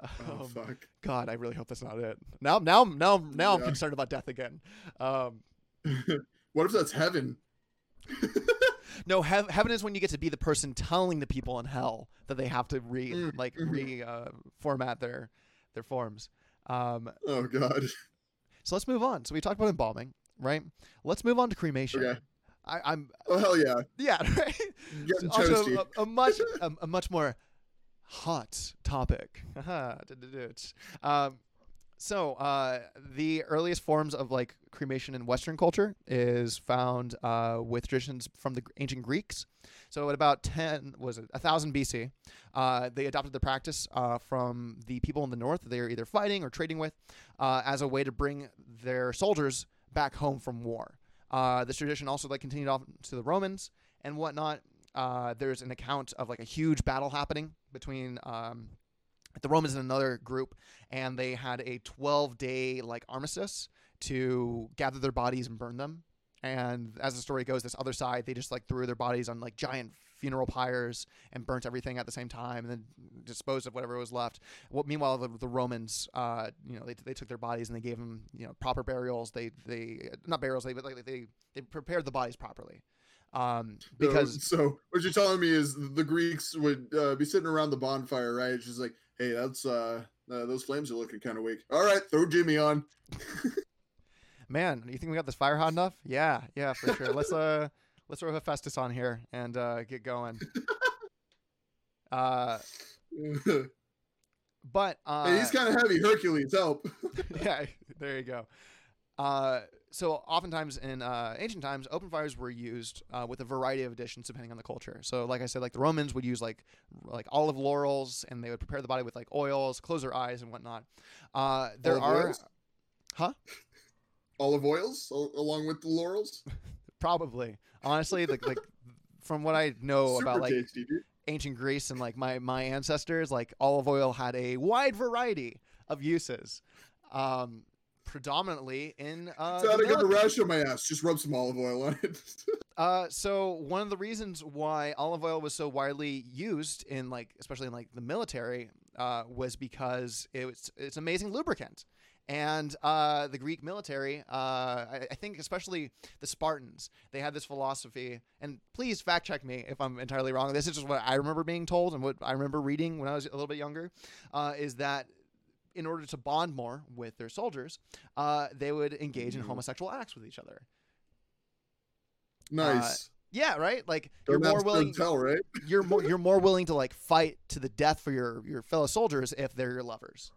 Oh Um, fuck. God, I really hope that's not it. Now, now, now, now I'm concerned about death again. Um, what if that's heaven? no, hev- heaven is when you get to be the person telling the people in hell that they have to re Mm, like mhm. re uh, format their their forms. Um, Oh god. so let's move on. So we talked about embalming, right? Let's move on to cremation. Okay. I, I'm Oh hell yeah. yeah, right. Getting also toasty. a, a much a, a much more hot topic. Um, so uh, the earliest forms of like cremation in Western culture is found uh, with traditions from the ancient Greeks. So at about ten was it a thousand BC, uh, they adopted the practice uh, from the people in the north they were either fighting or trading with, uh, as a way to bring their soldiers back home from war. Uh, this tradition also like continued off to the Romans and whatnot. Uh, there's an account of like a huge battle happening between um, the Romans and another group, and they had a 12 day like armistice to gather their bodies and burn them. And as the story goes, this other side they just like threw their bodies on like giant funeral pyres and burnt everything at the same time, and then disposed of whatever was left. Well, meanwhile, the, the Romans, uh, you know, they, they took their bodies and they gave them you know proper burials. They they not burials, they but like they they prepared the bodies properly. Um, So- because so, what you're telling me is the Greeks would uh, be sitting around the bonfire, right? It's just like, hey, that's uh, uh those flames are looking kind of weak. All right, throw Jimmy on. Man, you think we got this fire hot enough? Yeah, yeah, for sure. let's uh let's throw Hephaestus on here and uh get going. Uh but uh hey, he's kind of heavy. Hercules, help. yeah, there you go. Uh so oftentimes in uh, ancient times, open fires were used uh, with a variety of additions depending on the culture. So, like I said, like the Romans would use like like olive laurels, and they would prepare the body with like oils, close their eyes, and whatnot. Uh, there Olive are oils? Huh? Olive oils al- along with the laurels. Probably honestly like like from what I know Super about like tasty, ancient Greece and like my my ancestors, like olive oil had a wide variety of uses, um, predominantly in uh, So I got a rash on my ass. Just rub some olive oil on it. Uh, so one of the reasons why olive oil was so widely used in like especially in like the military uh, was because it was it's amazing lubricant. And uh, the Greek military, uh, I, I think especially the Spartans, they had this philosophy. And please fact check me if I'm entirely wrong. This is just what I remember being told and what I remember reading when I was a little bit younger. Uh, is that in order to bond more with their soldiers, uh, they would engage in Mhm. homosexual acts with each other. nice. Yeah, right. Like Don't you're more willing. tell, right? You're more. You're more willing to like fight to the death for your your fellow soldiers if they're your lovers,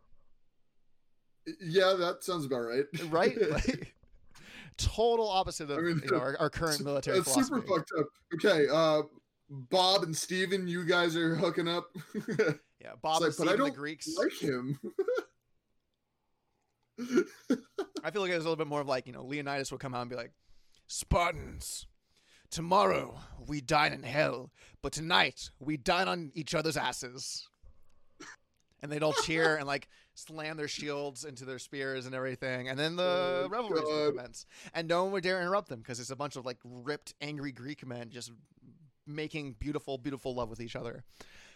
Yeah, that sounds about right. right? like, total opposite of I mean, you know our, our current military That's philosophy. super fucked up. Okay, uh, Bob and Steven, you guys are hooking up. Yeah, Bob like, and but I Steve and the Greeks. like him. I feel like it was a little bit more of like you know Leonidas would come out and be like, Spartans, tomorrow we dine in hell, but tonight we dine on each other's asses. And they'd all cheer and like slam their shields into their spears and everything, and then the Oh, revelries would God. commence, and no one would dare interrupt them because it's a bunch of like ripped, angry Greek men just making beautiful, beautiful love with each other.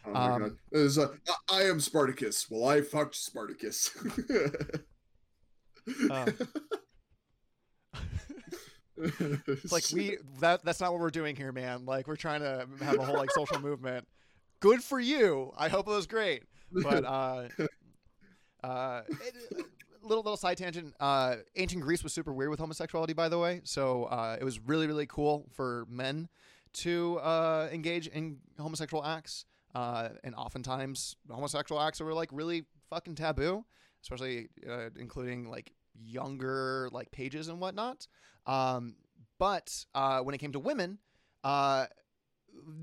Oh my Um, god. There's a, I, am Spartacus. Well, I fucked Spartacus. It's like we that that's not what we're doing here, man. Like we're trying to have a whole like social movement. Good for you. I hope it was great. But uh uh it, little little side tangent. Uh ancient Greece was super weird with homosexuality by the way. So uh it was really really cool for men to uh engage in homosexual acts. Uh and oftentimes homosexual acts were like really fucking taboo, especially uh, including like younger like pages and whatnot. Um, but uh, when it came to women, uh,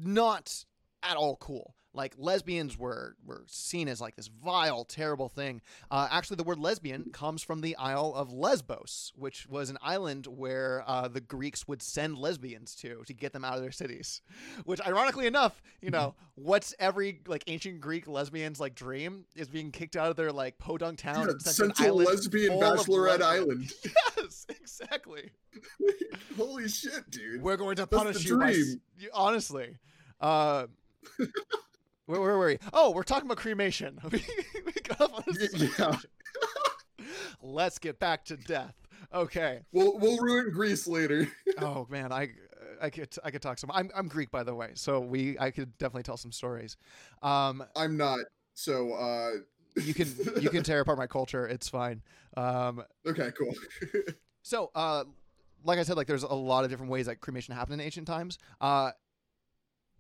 not at all cool. Like lesbians were were seen as like this vile, terrible thing. Uh, actually, the word lesbian comes from the Isle of Lesbos, which was an island where uh, the Greeks would send lesbians to to get them out of their cities. Which, ironically enough, you know, what's every like ancient Greek lesbian's like dream is being kicked out of their like podunk town Yeah, and sent to an island Lesbian Bachelorette. Island. Yes, exactly. Holy shit, dude. We're going to That's punish you, by, s- dream. you. Honestly, uh, where, where were we? Oh, we're talking about cremation. we got off on Y- yeah. Let's get back to death. Okay. We'll we'll ruin Greece later. Oh man, I I could I could talk some. I'm I'm Greek by the way, so we I could definitely tell some stories. Um, I'm not. So uh you can you can tear apart my culture. It's fine. Um, Okay, cool. So, uh, like I said, like there's a lot of different ways that cremation happened in ancient times. Uh,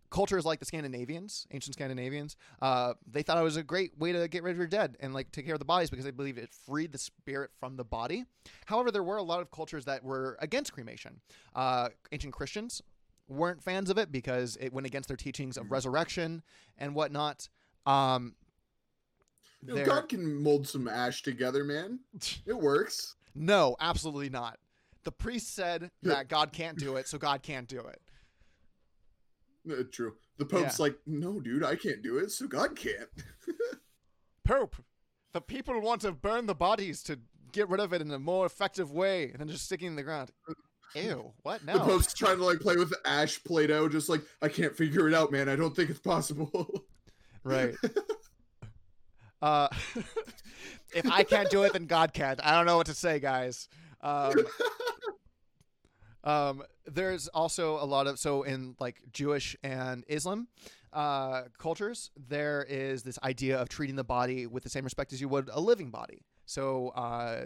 cultures like the Scandinavians, ancient Scandinavians, uh, they thought it was a great way to get rid of your dead and like take care of the bodies because they believed it freed the spirit from the body. However, there were a lot of cultures that were against cremation. Uh, ancient Christians weren't fans of it because it went against their teachings of resurrection and whatnot. Um, You know, God can mold some ash together, man. It works. No, absolutely not. The priest said that God can't do it, so God can't do it. Uh, True. The Pope's like, no, dude, I can't do it, so God can't. Pope, the people want to burn the bodies to get rid of it in a more effective way than just sticking in the ground. Ew, what? No. The Pope's trying to like play with ash Play-Doh, just like I can't figure it out, man. I don't think it's possible. Right. Uh, if I can't do it, then God can't. I don't know what to say, guys. Um, um, there's also a lot of so in like Jewish and Islam uh, cultures, there is this idea of treating the body with the same respect as you would a living body. So uh,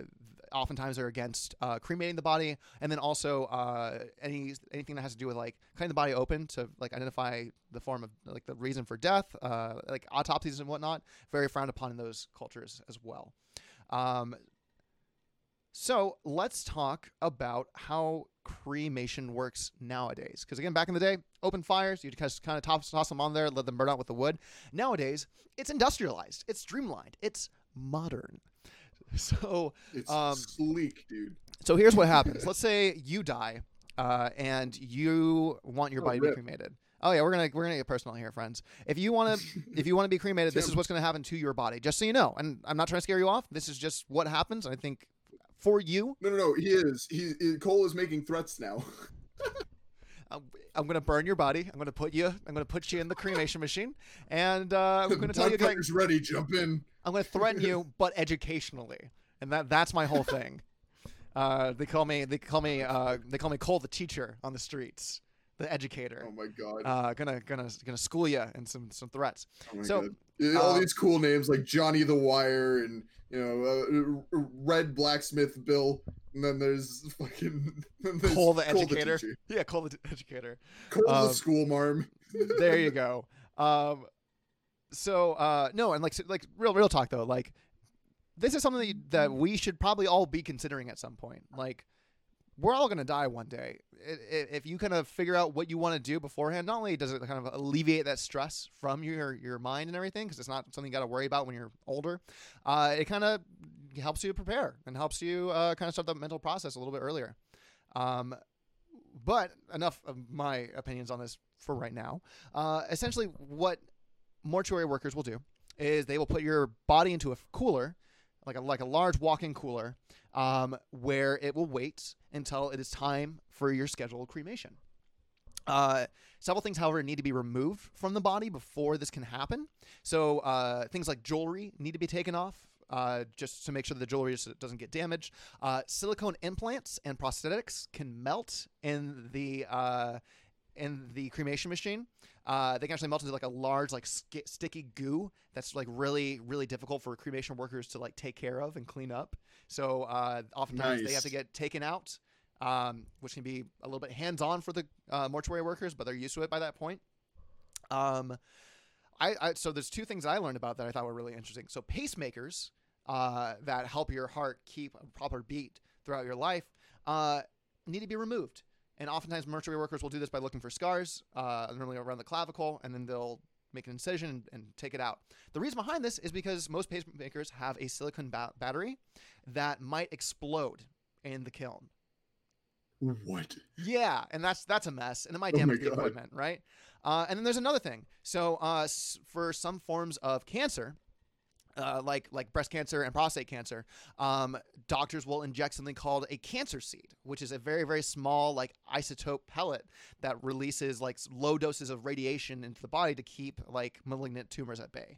oftentimes they're against uh, cremating the body, and then also uh, any anything that has to do with like cutting the body open to like identify the form of like the reason for death, uh, like autopsies and whatnot, very frowned upon in those cultures as well. Um, so let's talk about how cremation works nowadays. Because again, back in the day, open fires, you just kind of toss, toss them on there, let them burn out with the wood. Nowadays, it's industrialized, it's streamlined, it's modern. So it's Um, sleek, dude. so here's what happens. Let's say you die, uh, and you want your Oh, body to be cremated. Oh yeah, we're gonna we're gonna get personal here, friends. If you want to if you want to be cremated, this is what's gonna happen to your body. Just so you know, and I'm not trying to scare you off. This is just what happens. I think for you, No, no, no. He is. He, he Cole is making threats now. I'm, I'm gonna burn your body. I'm gonna put you. I'm gonna put you in the cremation machine, and uh, I'm gonna tell you. Like, ready. Jump in. I'm going to threaten you, but educationally, and that that's my whole thing. Uh, they call me they call me uh, they call me Cole the teacher on the streets, the educator. Oh my god. Uh, gonna gonna gonna school you and some some threats. Oh my so, god. Yeah, All uh, these cool names like Johnny the Wire and you know uh, Red Blacksmith Bill, and then there's fucking then there's Cole the educator. teacher. Yeah, Cole the educator. Cole Um, the school marm. there you go. Um, so uh, no, and like so- like real real talk though, like this is something that, you, that we should probably all be considering at some point. Like we're all gonna die one day. If you kind of figure out what you want to do beforehand, not only does it kind of alleviate that stress from your your mind and everything, because it's not something you got to worry about when you're older. Uh, it kind of helps you prepare and helps you uh, kind of start the mental process a little bit earlier. Um, but enough of my opinions on this for right now. Uh, essentially, what mortuary workers will do is they will put your body into a cooler, like a like a large walk-in cooler, um, where it will wait until it is time for your scheduled cremation. Uh, several things, however, need to be removed from the body before this can happen. So uh, things like jewelry need to be taken off. Uh, just to make sure the jewelry doesn't get damaged. Uh, silicone implants and prosthetics can melt in the uh, in the cremation machine. Uh, they can actually melt into like a large, like sk- sticky goo that's like really, really difficult for cremation workers to like take care of and clean up. So uh, oftentimes they have to get taken out, um, which can be a little bit hands-on for the uh, mortuary workers, but they're used to it by that point. Um, I, I so there's two things I learned about that I thought were really interesting. So pacemakers uh, that help your heart keep a proper beat throughout your life uh, need to be removed. And oftentimes, mortuary workers will do this by looking for scars, uh, normally around the clavicle, and then they'll make an incision and, and take it out. The reason behind this is because most pacemakers have a silicon ba- battery that might explode in the kiln. What? Yeah, and that's that's a mess, and it might Oh damage the God. equipment, right? Uh, and then there's another thing. So, uh, s- for some forms of cancer, uh, like like breast cancer and prostate cancer, um, doctors will inject something called a cancer seed, which is a very very small like isotope pellet that releases like low doses of radiation into the body to keep like malignant tumors at bay.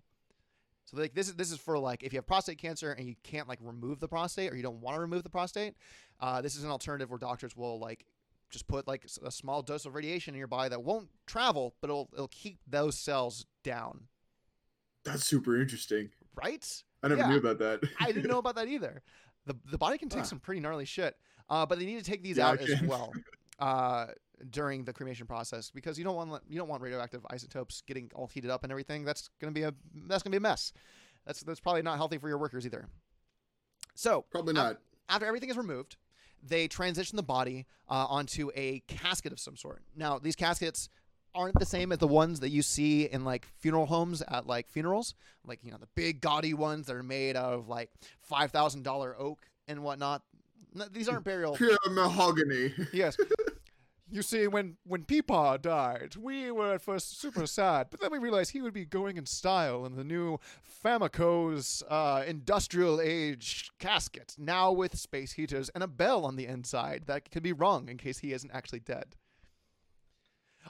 So like this is this is for like if you have prostate cancer and you can't like remove the prostate or you don't want to remove the prostate, uh, this is an alternative where doctors will like just put like a small dose of radiation in your body that won't travel, but it'll it'll keep those cells down. That's super interesting. Right? I never Yeah. knew about that. I didn't know about that either. The the body can take Huh. some pretty gnarly shit, uh, but they need to take these Yeah, out as well uh, during the cremation process because you don't want you don't want radioactive isotopes getting all heated up and everything. That's gonna be a that's gonna be a mess. That's that's probably not healthy for your workers either. So Probably not. after everything is removed, they transition the body uh, onto a casket of some sort. Now, these caskets aren't the same as the ones that you see in like funeral homes at like funerals, like you know the big gaudy ones that are made of like five thousand dollar oak and whatnot. No, these aren't burial. Pure mahogany. Yes. You see, when when Peepaw died, we were at first super sad, but then we realized he would be going in style in the new Famaco's uh, industrial age casket, now with space heaters and a bell on the inside that could be rung in case he isn't actually dead.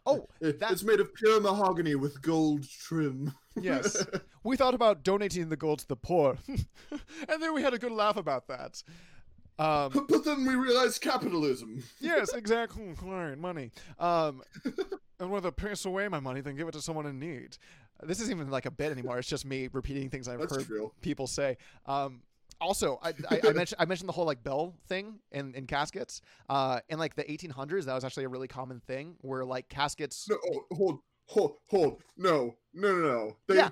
Oh, It- that it's made of pure mahogany with gold trim. yes. We thought about donating the gold to the poor, and then we had a good laugh about that. Um, but then we realized capitalism. yes, exactly. Money. Um, and rather pass away my money than give it to someone in need. This isn't even like a bit anymore. It's just me repeating things I've That's heard true. people say. Um, also, I, I, I mentioned I mentioned the whole like bell thing in, in caskets. Uh, in like the 1800s, that was actually a really common thing where like caskets. No, oh, hold, hold, hold. No, no, no, no. They, Yeah.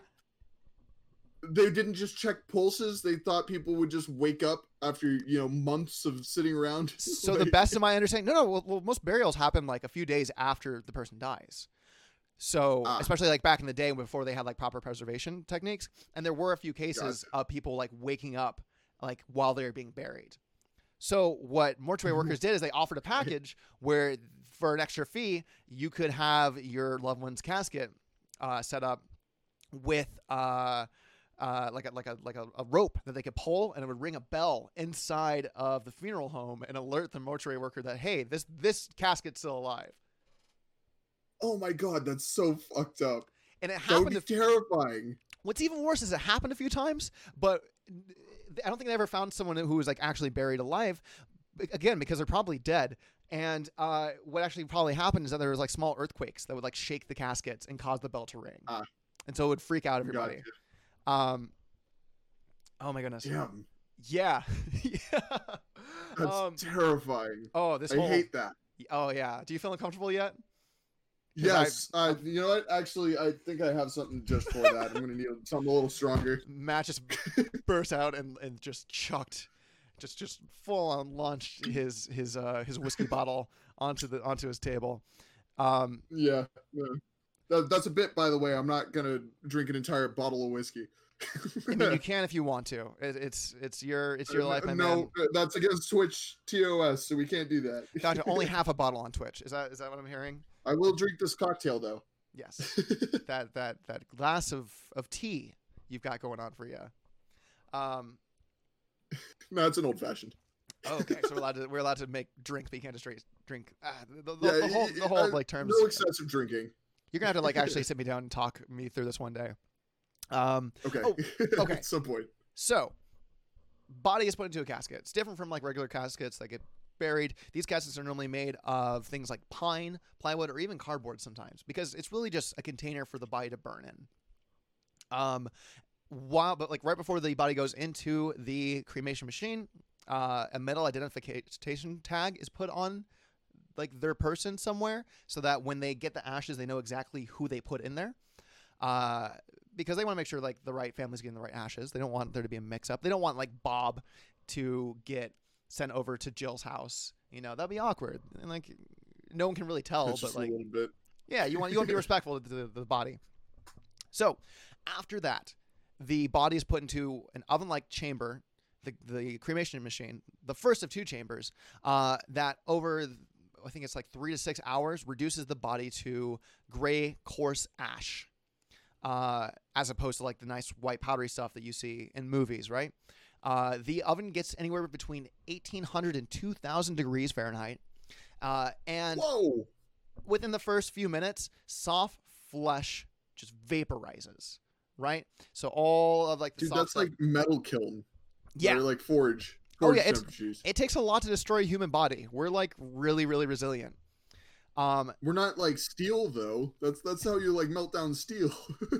They didn't just check pulses. They thought people would just wake up after you know months of sitting around. So the best of my understanding, no, no. Well, well, most burials happen like a few days after the person dies. So Ah. especially like back in the day before they had like proper preservation techniques, and there were a few cases of people like waking up like while they were being buried. So what mortuary workers did is they offered a package where for an extra fee you could have your loved one's casket uh, set up with uh, uh, like a like a like a, a rope that they could pull and it would ring a bell inside of the funeral home and alert the mortuary worker that hey this this casket's still alive Oh my god, that's so fucked up. and it That would happened be terrifying. What's even worse is it happened a few times, but I don't think they ever found someone who was like actually buried alive. Again, because they're probably dead. And uh, what actually probably happened is that there was like small earthquakes that would like shake the caskets and cause the bell to ring, Ah. and so it would freak out everybody. Um, oh my goodness, Damn, yeah, yeah. that's Um, terrifying. oh, this I whole hate that. oh yeah. Do you feel uncomfortable yet? Yes, uh, you know what? Actually, I think I have something just for that. I'm gonna need something a little stronger. Matt just burst out and, and just chucked, just just full on launched his his uh his whiskey bottle onto the onto his table. Um, Yeah, yeah. That, that's a bit, by the way. I'm not gonna drink an entire bottle of whiskey. I mean, you can if you want to. It, it's it's your it's your life, my no, man. that's against Twitch TOS, so we can't do that. Gotcha. Only half a bottle on Twitch. Is that is that what I'm hearing? I will drink this cocktail though. Yes. that that that glass of of tea you've got going on for you. Um. no, it's an old fashioned. oh, okay, so we're allowed to we're allowed to make drink, but you can't just drink. Drink. Ah, the, the, Yeah, the whole the whole uh, like terms. No excessive drinking. You're gonna have to like actually sit me down and talk me through this one day. Um, Okay. Oh, okay. At some point. so body is put into a casket. It's different from like regular caskets that get buried. These caskets are normally made of things like pine, plywood, or even cardboard sometimes because it's really just a container for the body to burn in. Um, while but like right before the body goes into the cremation machine, uh, a metal identification tag is put on like their person somewhere so that when they get the ashes they know exactly who they put in there uh, because they want to make sure like the right family's getting the right ashes. They don't want there to be a mix up. They don't want like Bob to get sent over to Jill's house. You know, that'd be awkward. And like no one can really tell, It's but just like a little bit. yeah, you want you want to be respectful to the, the body. So, after that, the body is put into an oven-like chamber, the the cremation machine, the first of two chambers, uh, that over I think it's like three to six hours reduces the body to gray coarse ash, uh, as opposed to like the nice white powdery stuff that you see in movies, right? Uh, the oven gets anywhere between 1800 and 2000 degrees Fahrenheit. Uh, and Whoa! within the first few minutes, soft flesh just vaporizes, right? So all of like the Dude, soft that's stuff- like metal kiln. yeah, Or like forge. Oh, yeah, it's- it takes a lot to destroy a human body. We're like really, really resilient. Um, We're not like steel though. That's that's how you like melt down steel.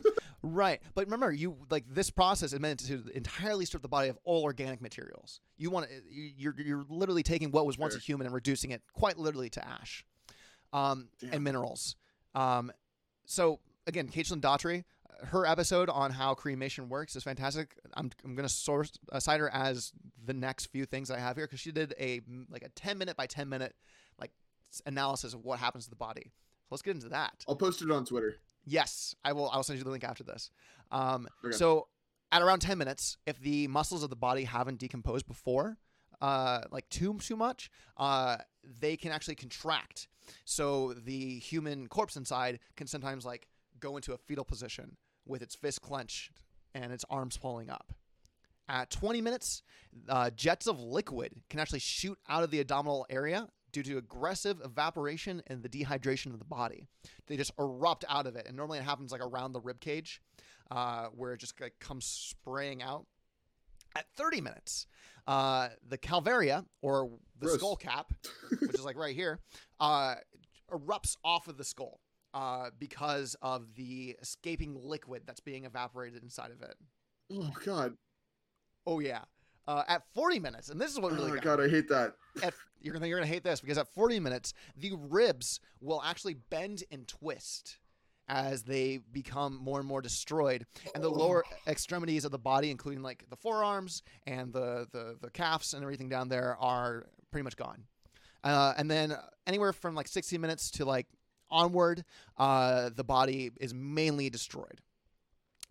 right. But remember, you like this process is meant to entirely strip the body of all organic materials. You want to, you're you're literally taking what was once a human and reducing it quite literally to ash, um, and minerals. Um, so again, Caitlin Doughty, her episode on how cremation works is fantastic. I'm, I'm gonna source uh, cite her as the next few things I have here because she did a like a 10 minute by 10 minute like analysis of what happens to the body. So let's get into that. I'll post it on Twitter. Yes, I will. I'll send you the link after this. Um, Okay. So at around 10 minutes, if the muscles of the body haven't decomposed before, uh, like too too much, uh, they can actually contract. So the human corpse inside can sometimes like go into a fetal position with its fist clenched and its arms pulling up. At 20 minutes, uh, jets of liquid can actually shoot out of the abdominal area due to aggressive evaporation and the dehydration of the body. They just erupt out of it, and normally it happens like around the rib cage, uh, where it just like comes spraying out. At 30 minutes, uh, the calvaria or the Gross. skull cap, which is like right here, uh, erupts off of the skull uh, because of the escaping liquid that's being evaporated inside of it. Oh god. Oh yeah. Uh, at 40 minutes, and this is what really oh got god, I hate that. at, you're gonna you're gonna hate this because at 40 minutes the ribs will actually bend and twist as they become more and more destroyed. And the lower extremities of the body including like the forearms and the the, the calves and everything down there are pretty much gone. Uh, and then anywhere from like 60 minutes to like onward uh, the body is mainly destroyed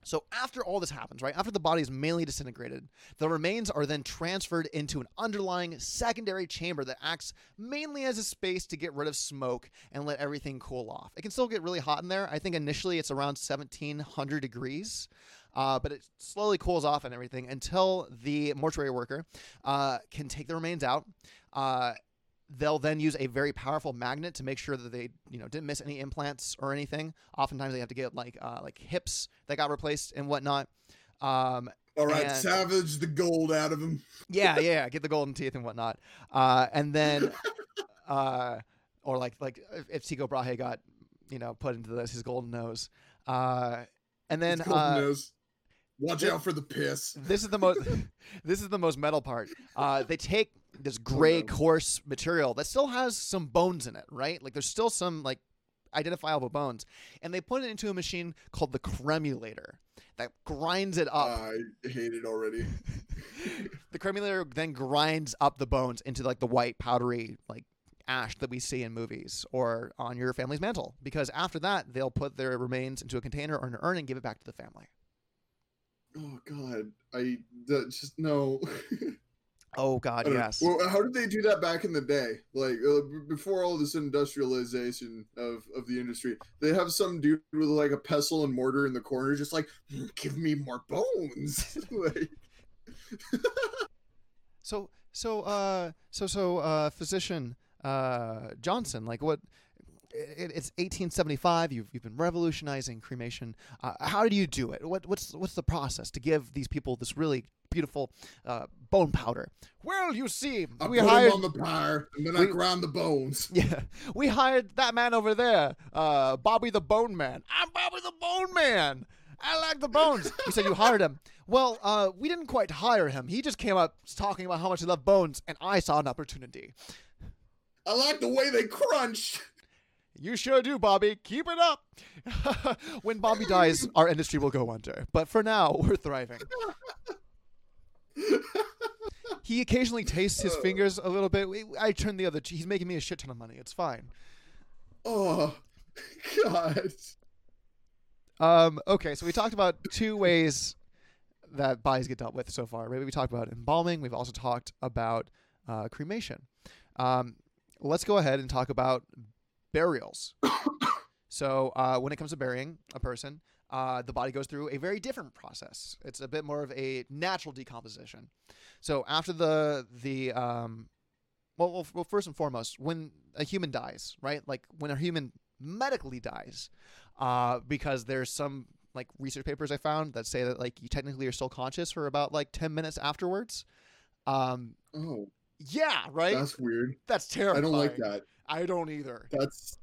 so after all this happens, right? After the body is mainly disintegrated, the remains are then transferred into an underlying secondary chamber that acts mainly as a space to get rid of smoke and let everything cool off. It can still get really hot in there. I think initially it's around 1700 degrees. Uh, but it slowly cools off and everything until the mortuary worker uh, can take the remains out. Uh, they'll then use a very powerful magnet to make sure that they you know didn't miss any implants or anything oftentimes they have to get like uh, like hips that got replaced and whatnot um, All right, And- savage the gold out of him. yeah yeah get the golden teeth and whatnot uh, and then uh, or like like if- Tycho Brahe got you know put into this his golden nose uh, and then His golden uh, nose. Watch thi- out for the piss. this is the most this is the most metal part uh, they take this oh, gray no. coarse material that still has some bones in it right like there's still some like identifiable bones and they put it into a machine called the cremulator that grinds it up I hate it already. the cremulator then grinds up the bones into like the white powdery like ash that we see in movies or on your family's mantle because after that they'll put their remains into a container or an urn and give it back to the family Oh god, I that just no. oh god yes Well, how did they do that back in the day? Like uh, before all this industrialization of of the industry, they have some dude with like a pestle and mortar in the corner, just like "Mm, give me more bones. like, So so uh so so uh physician uh Johnson like what it, it's 1875 you've you've been revolutionizing cremation uh, how do you do it what what's what's the process to give these people this really beautiful uh, bone powder well you see I we put hired him on the pyre and then I we- ground the bones. yeah we hired that man over there uh Bobby the Bone Man I'm Bobby the Bone Man I like the bones. You said you hired him. Well, uh, we didn't quite hire him. He just came up talking about how much he loved bones, and I saw an opportunity. I like the way they crunch. You sure do, Bobby. Keep it up. when Bobby dies, our industry will go under. But for now, we're thriving. he occasionally tastes his fingers a little bit. I turn the other. cheek. He's making me a shit ton of money. It's fine. Oh, God. Um, okay, so we talked about two ways that bodies get dealt with so far. Maybe we talked about embalming. We've also talked about uh, cremation. Um, let's go ahead and talk about burials. so uh, when it comes to burying a person, uh, the body goes through a very different process. It's a bit more of a natural decomposition. So after the the um, well, well, first and foremost, when a human dies, right? Like when a human medically dies, uh, because there's some like research papers I found that say that like you technically are still conscious for about like 10 minutes afterwards. Um, Oh, yeah, right. That's, weird. that's weird. I don't like that. I don't either. That's.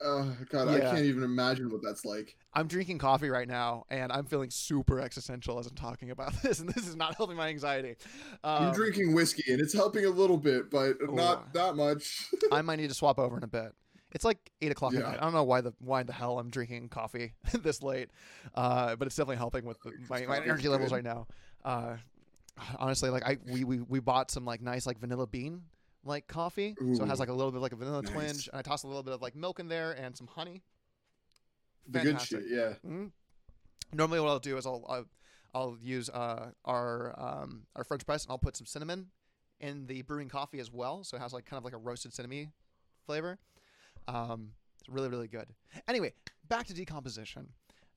Oh God, I can't even imagine what that's like. I'm drinking coffee right now, and I'm feeling super existential as I'm talking about this, and this is not helping my anxiety. Um, I'm drinking whiskey and it's helping a little bit, but Oh. not that much. I might need to swap over in a bit. It's like eight o'clock at Yeah. night. I don't know why the why the hell I'm drinking coffee this late, uh, but it's definitely helping with the, my, my energy levels right now. Uh, honestly, like I we, we we bought some like nice like vanilla bean like coffee, so it has like a little bit of, like a vanilla nice. twinge, and I toss a little bit of like milk in there and some honey. the good shit, yeah. Mhm. Normally, what I'll do is I'll I'll, I'll use uh, our um, our French press and I'll put some cinnamon in the brewing coffee as well, so it has like kind of like a roasted cinnamon flavor. Um, it's really really good. Anyway, back to decomposition.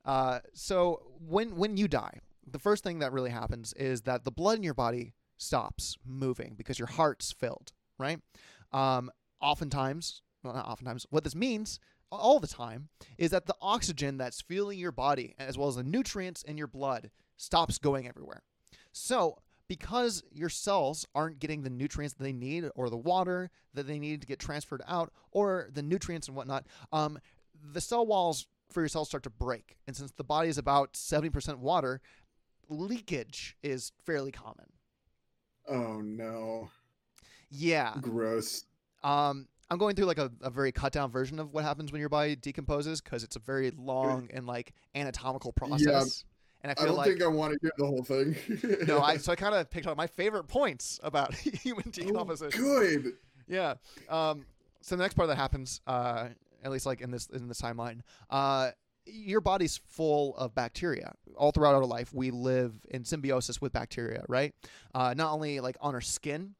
Uh, so when when you die, the first thing that really happens is that the blood in your body stops moving because your heart's filled, right? Um, oftentimes, well, not oftentimes. What this means all the time is that the oxygen that's fueling your body, as well as the nutrients in your blood, stops going everywhere. So, because your cells aren't getting the nutrients that they need, or the water that they need to get transferred out, or the nutrients and whatnot, um, the cell walls for your cells start to break. And since the body is about 70% water, leakage is fairly common. Oh no, Yeah. gross. Um, I'm going through like a, a very cut down version of what happens when your body decomposes because it's a very long and like anatomical process. Yeah. And I feel I don't like think I want to hear the whole thing. no, I so I kind of picked out my favorite points about human Oh, decomposition. good. Yeah. Um, so the next part that happens, uh, at least like in this in this timeline, uh, your body's full of bacteria. All throughout our life, we live in symbiosis with bacteria, right? Uh, not only like on our skin,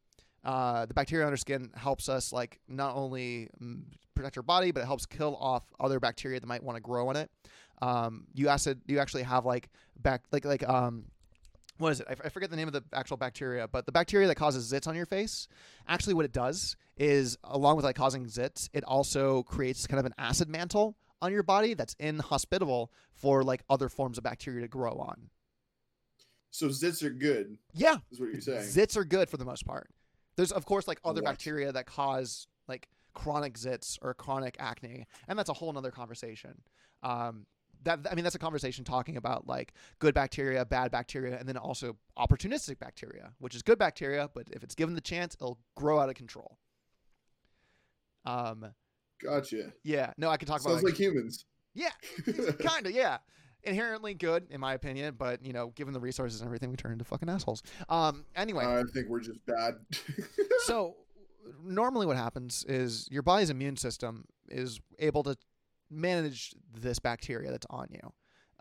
uh, the bacteria on our skin helps us like not only mm, protect our body, but it helps kill off other bacteria that might want to grow on it. Um, you acid, you actually have like back like like um, what is it? I, f- I forget the name of the actual bacteria, but the bacteria that causes zits on your face, actually, what it does is, along with like causing zits, it also creates kind of an acid mantle on your body that's inhospitable for like other forms of bacteria to grow on. So zits are good, Yeah, is what you're saying. zits are good for the most part. There's of course like other What? bacteria that cause like chronic zits or chronic acne, and that's a whole nother conversation. Um, that I mean, that's a conversation talking about like good bacteria, bad bacteria, and then also opportunistic bacteria, which is good bacteria, but if it's given the chance, it'll grow out of control. Um, Gotcha. yeah, no, I could talk about Sounds like humans. yeah, kind of yeah inherently good in my opinion but you know given the resources and everything we turn into fucking assholes um anyway I think we're just bad. so normally what happens is your body's immune system is able to manage this bacteria that's on you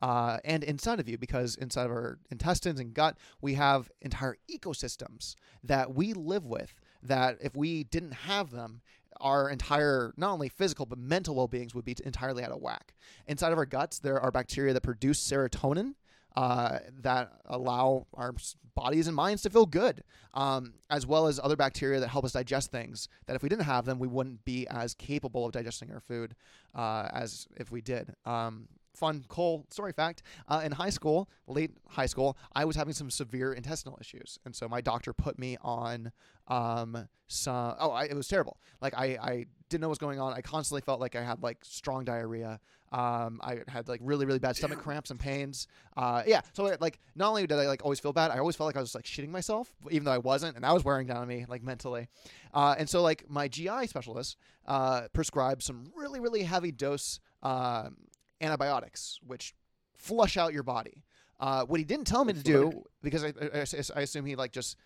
uh, and inside of you because inside of our intestines and gut we have entire ecosystems that we live with that if we didn't have them our entire not only physical but mental well-beings would be entirely out of whack inside of our guts there are bacteria that produce serotonin uh, that allow our bodies and minds to feel good, um, as well as other bacteria that help us digest things. That if we didn't have them, we wouldn't be as capable of digesting our food uh, as if we did. Um, fun Cole story fact: uh, in high school, late high school, I was having some severe intestinal issues, and so my doctor put me on um, some. Oh, I, it was terrible. Like I, I didn't know what was going on. I constantly felt like I had like strong diarrhea. Um, I had like really, really bad stomach cramps and pains. Uh, yeah. So like, not only did I like always feel bad, I always felt like I was like shitting myself, even though I wasn't, and that was wearing down on me like mentally. Uh, and so like my GI specialist uh, prescribed some really, really heavy dose um, antibiotics, which flush out your body. Uh, what he didn't tell me to do, because I, I, I assume he like just,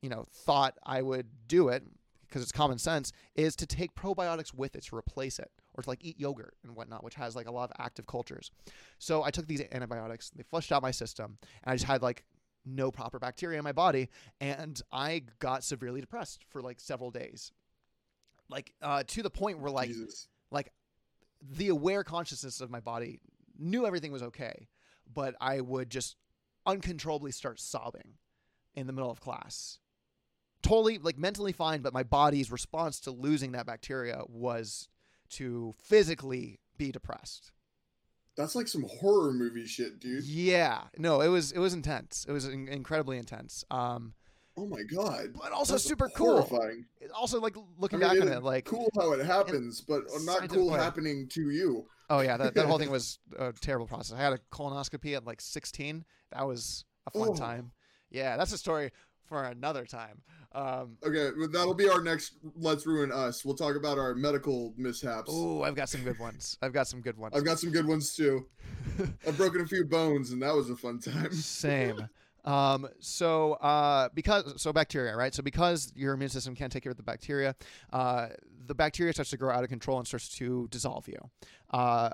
you know, thought I would do it because it's common sense, is to take probiotics with it to replace it, or to like eat yogurt and whatnot, which has like a lot of active cultures. So I took these antibiotics, they flushed out my system, and I just had like no proper bacteria in my body, and I got severely depressed for like several days, like uh, to the point where like Jesus. like the aware consciousness of my body knew everything was okay, but I would just uncontrollably start sobbing in the middle of class. Totally like mentally fine, but my body's response to losing that bacteria was to physically be depressed. That's like some horror movie shit, dude. Yeah, no, it was it was intense. It was in- incredibly intense. Um, Oh my god. but also super cool. horrifying. Also, like I looking mean, back on it, like cool how it happens, but not cool happening to you. Oh yeah, that, that whole thing was a terrible process. I had a colonoscopy at like 16. That was a fun Oh. time. Yeah, that's a story for another time. Um, Okay, well, that'll be our next. Let's ruin us. We'll talk about our medical mishaps. oh, I've got some good ones. I've got some good ones. I've got some good ones too. I've broken a few bones, and that was a fun time. Same. Um, so uh, because so bacteria, right? So because your immune system can't take care of the bacteria, uh, the bacteria starts to grow out of control and starts to dissolve you. Uh,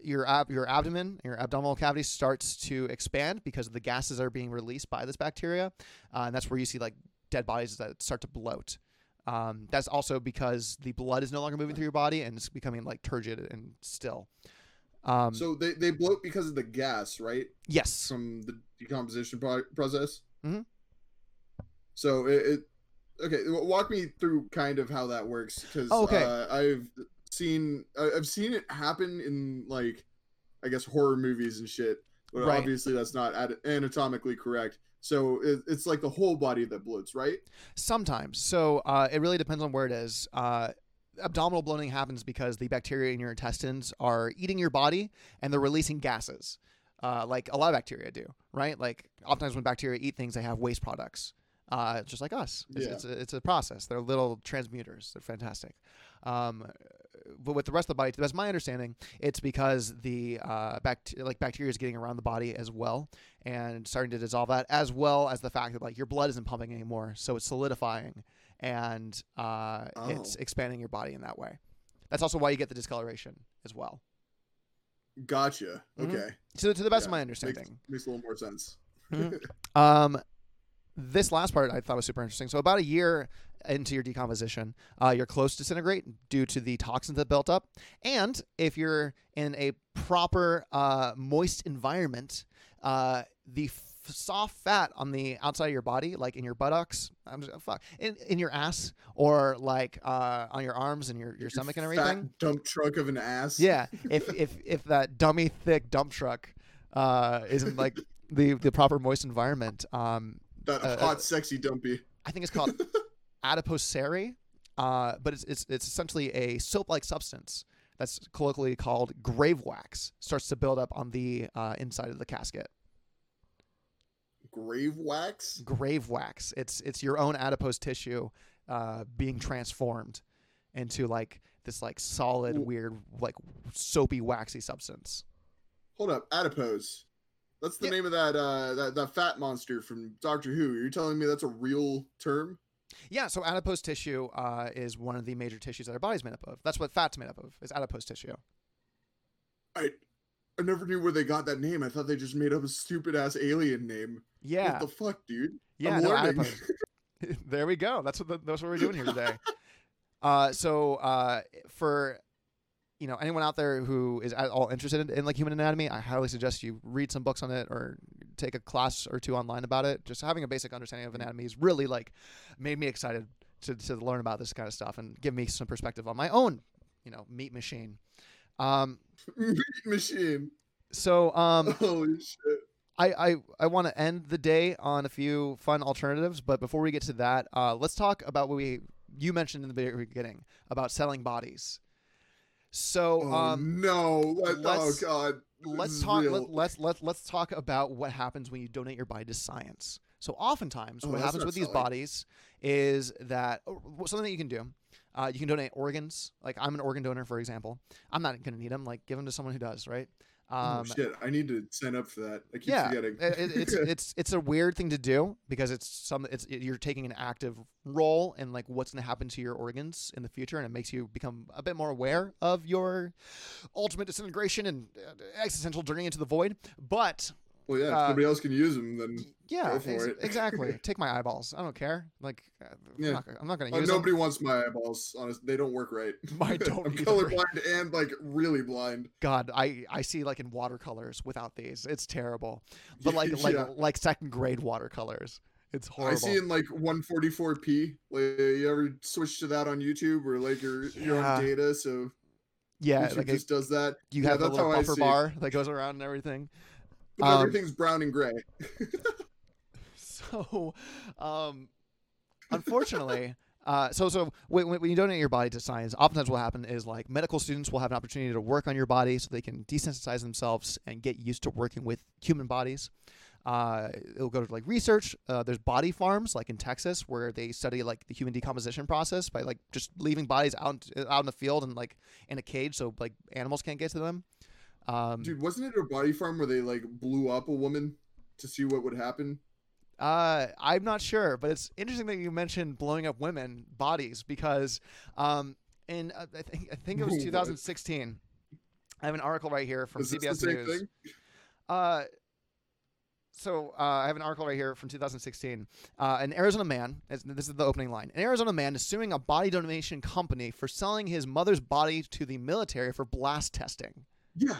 your ab- your abdomen, your abdominal cavity starts to expand because the gases are being released by this bacteria, uh, and that's where you see like dead bodies that start to bloat. Um, that's also because the blood is no longer moving through your body and it's becoming like turgid and still. Um, So they, they bloat because of the gas, right? yes, From the decomposition pro- process. Mhm. So it, it okay. Walk me through kind of how that works because Oh, okay. uh, I've seen I've seen it happen in like I guess horror movies and shit. But Right. obviously that's not anatomically correct. So it, it's like the whole body that bloats, right? Sometimes. So uh, it really depends on where it is. Uh, abdominal bloating happens because the bacteria in your intestines are eating your body and they're releasing gases, uh, like a lot of bacteria do, right? Like oftentimes when bacteria eat things, they have waste products, uh, just like us. It's, Yeah. it's, a, it's a process. They're little transmuters. They're fantastic. Um, but with the rest of the body, best my understanding, it's because the uh, bact- like bacteria is getting around the body as well and starting to dissolve that, as well as the fact that like your blood isn't pumping anymore, so it's solidifying and uh, it's Oh. expanding your body in that way. That's also why you get the discoloration as well. Gotcha. Mhm. Okay. So to the best Yeah, of my makes- understanding, Makes a little more sense. um, this last part I thought was super interesting. So about a year into your decomposition, uh, you're close to disintegrate due to the toxins that built up, and if you're in a proper uh, moist environment, uh, the soft fat on the outside of your body, like in your buttocks, I'm just, fuck, in, in your ass, or like uh, on your arms and your, your stomach and Fat everything. dump truck of an ass. Yeah, if if if that dummy thick dump truck uh, isn't like the the proper moist environment, um, That Uh, hot, sexy dumpy. I think it's called adipocere, uh, but it's, it's it's essentially a soap-like substance that's colloquially called grave wax. Starts to build up on the uh, inside of the casket. Grave wax. Grave wax. It's it's your own adipose tissue uh, being transformed into like this like solid, weird, like soapy, waxy substance. Hold up, adipose. That's the Yeah. name of that uh that, that fat monster from Doctor Who. You're telling me that's a real term? Yeah, so adipose tissue uh, is one of the major tissues that our body's made up of. That's what fat's made up of. Is adipose tissue. I I never knew where they got that name. I thought they just made up a stupid ass alien name. Yeah, What the fuck, dude? yeah, no, there we go. That's what the, that's what we're doing here today. uh, so uh, for you know anyone out there who is at all interested in, in like human anatomy, I highly suggest you read some books on it or take a class or two online about it. Just having a basic understanding of anatomy is really like made me excited to to learn about this kind of stuff and give me some perspective on my own you know meat machine. Um, Meat machine. So um, Holy shit. I, I, I want to end the day on a few fun alternatives, but before we get to that, uh, let's talk about what we you mentioned in the very beginning about selling bodies. So Oh um, no! Let, oh let's- god. This let's talk. real. Let, let's let let's talk about what happens when you donate your body to science. So oftentimes, Oh, what happens with these bodies is that oh, something that you can do. Uh, you can donate organs. Like I'm an organ donor, for example. I'm not going to need them. Like give them to someone who does, right? Um, oh shit! I need to sign up for that. I keep yeah, forgetting. it, it- it's it's it's a weird thing to do because it's some it's it, you're taking an active role in like what's going to happen to your organs in the future, and it makes you become a bit more aware of your ultimate disintegration and uh, existential journey into the void. But well, yeah. If uh, nobody else can use them, then yeah, Go for ex- it. exactly. Take my eyeballs. I don't care. Like, uh, I'm not, I'm not going to uh, use them. nobody wants my eyeballs. Honest, they don't work right. Mine don't I'm colorblind and like really blind. God, I I see like in watercolors without these. It's terrible. But like like Yeah. like second grade watercolors. It's horrible. I see in like 144p. Like you ever switch to that on YouTube or like you're you're on data, so yeah, YouTube like it, does that. you yeah, have that's little buffer bar that goes around and everything. Um, everything's brown and gray. So, um, unfortunately, uh, so so when, when you donate your body to science, oftentimes what happens is like medical students will have an opportunity to work on your body so they can desensitize themselves and get used to working with human bodies. Uh, it'll go to like research. Uh, there's body farms like in Texas where they study like the human decomposition process by like just leaving bodies out out in the field and like in a cage so like animals can't get to them. Um, Dude, wasn't it a body farm where they like blew up a woman to see what would happen? Uh, I'm not sure, but it's interesting that you mentioned blowing up women bodies because, um, in uh, I think I think it was 2016. I have an article right here from Is this CBS the same News. thing? Uh, so uh, I have an article right here from 2016. Uh, an Arizona man, this is the opening line. An Arizona man is suing a body donation company for selling his mother's body to the military for blast testing. Yeah.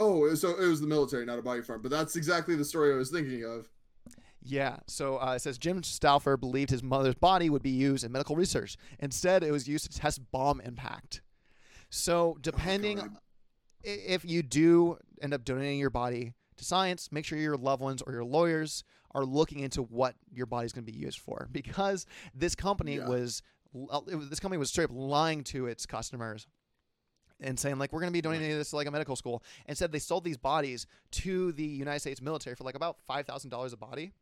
Oh, so it was the military, not a body farm. But that's exactly the story I was thinking of. Yeah. So uh, it says Jim Stauffer believed his mother's body would be used in medical research. Instead, it was used to test bomb impact. So depending, God. i- if you do end up donating your body to science, make sure your loved ones or your lawyers are looking into what your body's going to be used for, because this company Yeah. was, was this company was straight up lying to its customers. And saying like we're going to be donating this to like a medical school. Instead, they sold these bodies to the United States military for like about five thousand dollars a body.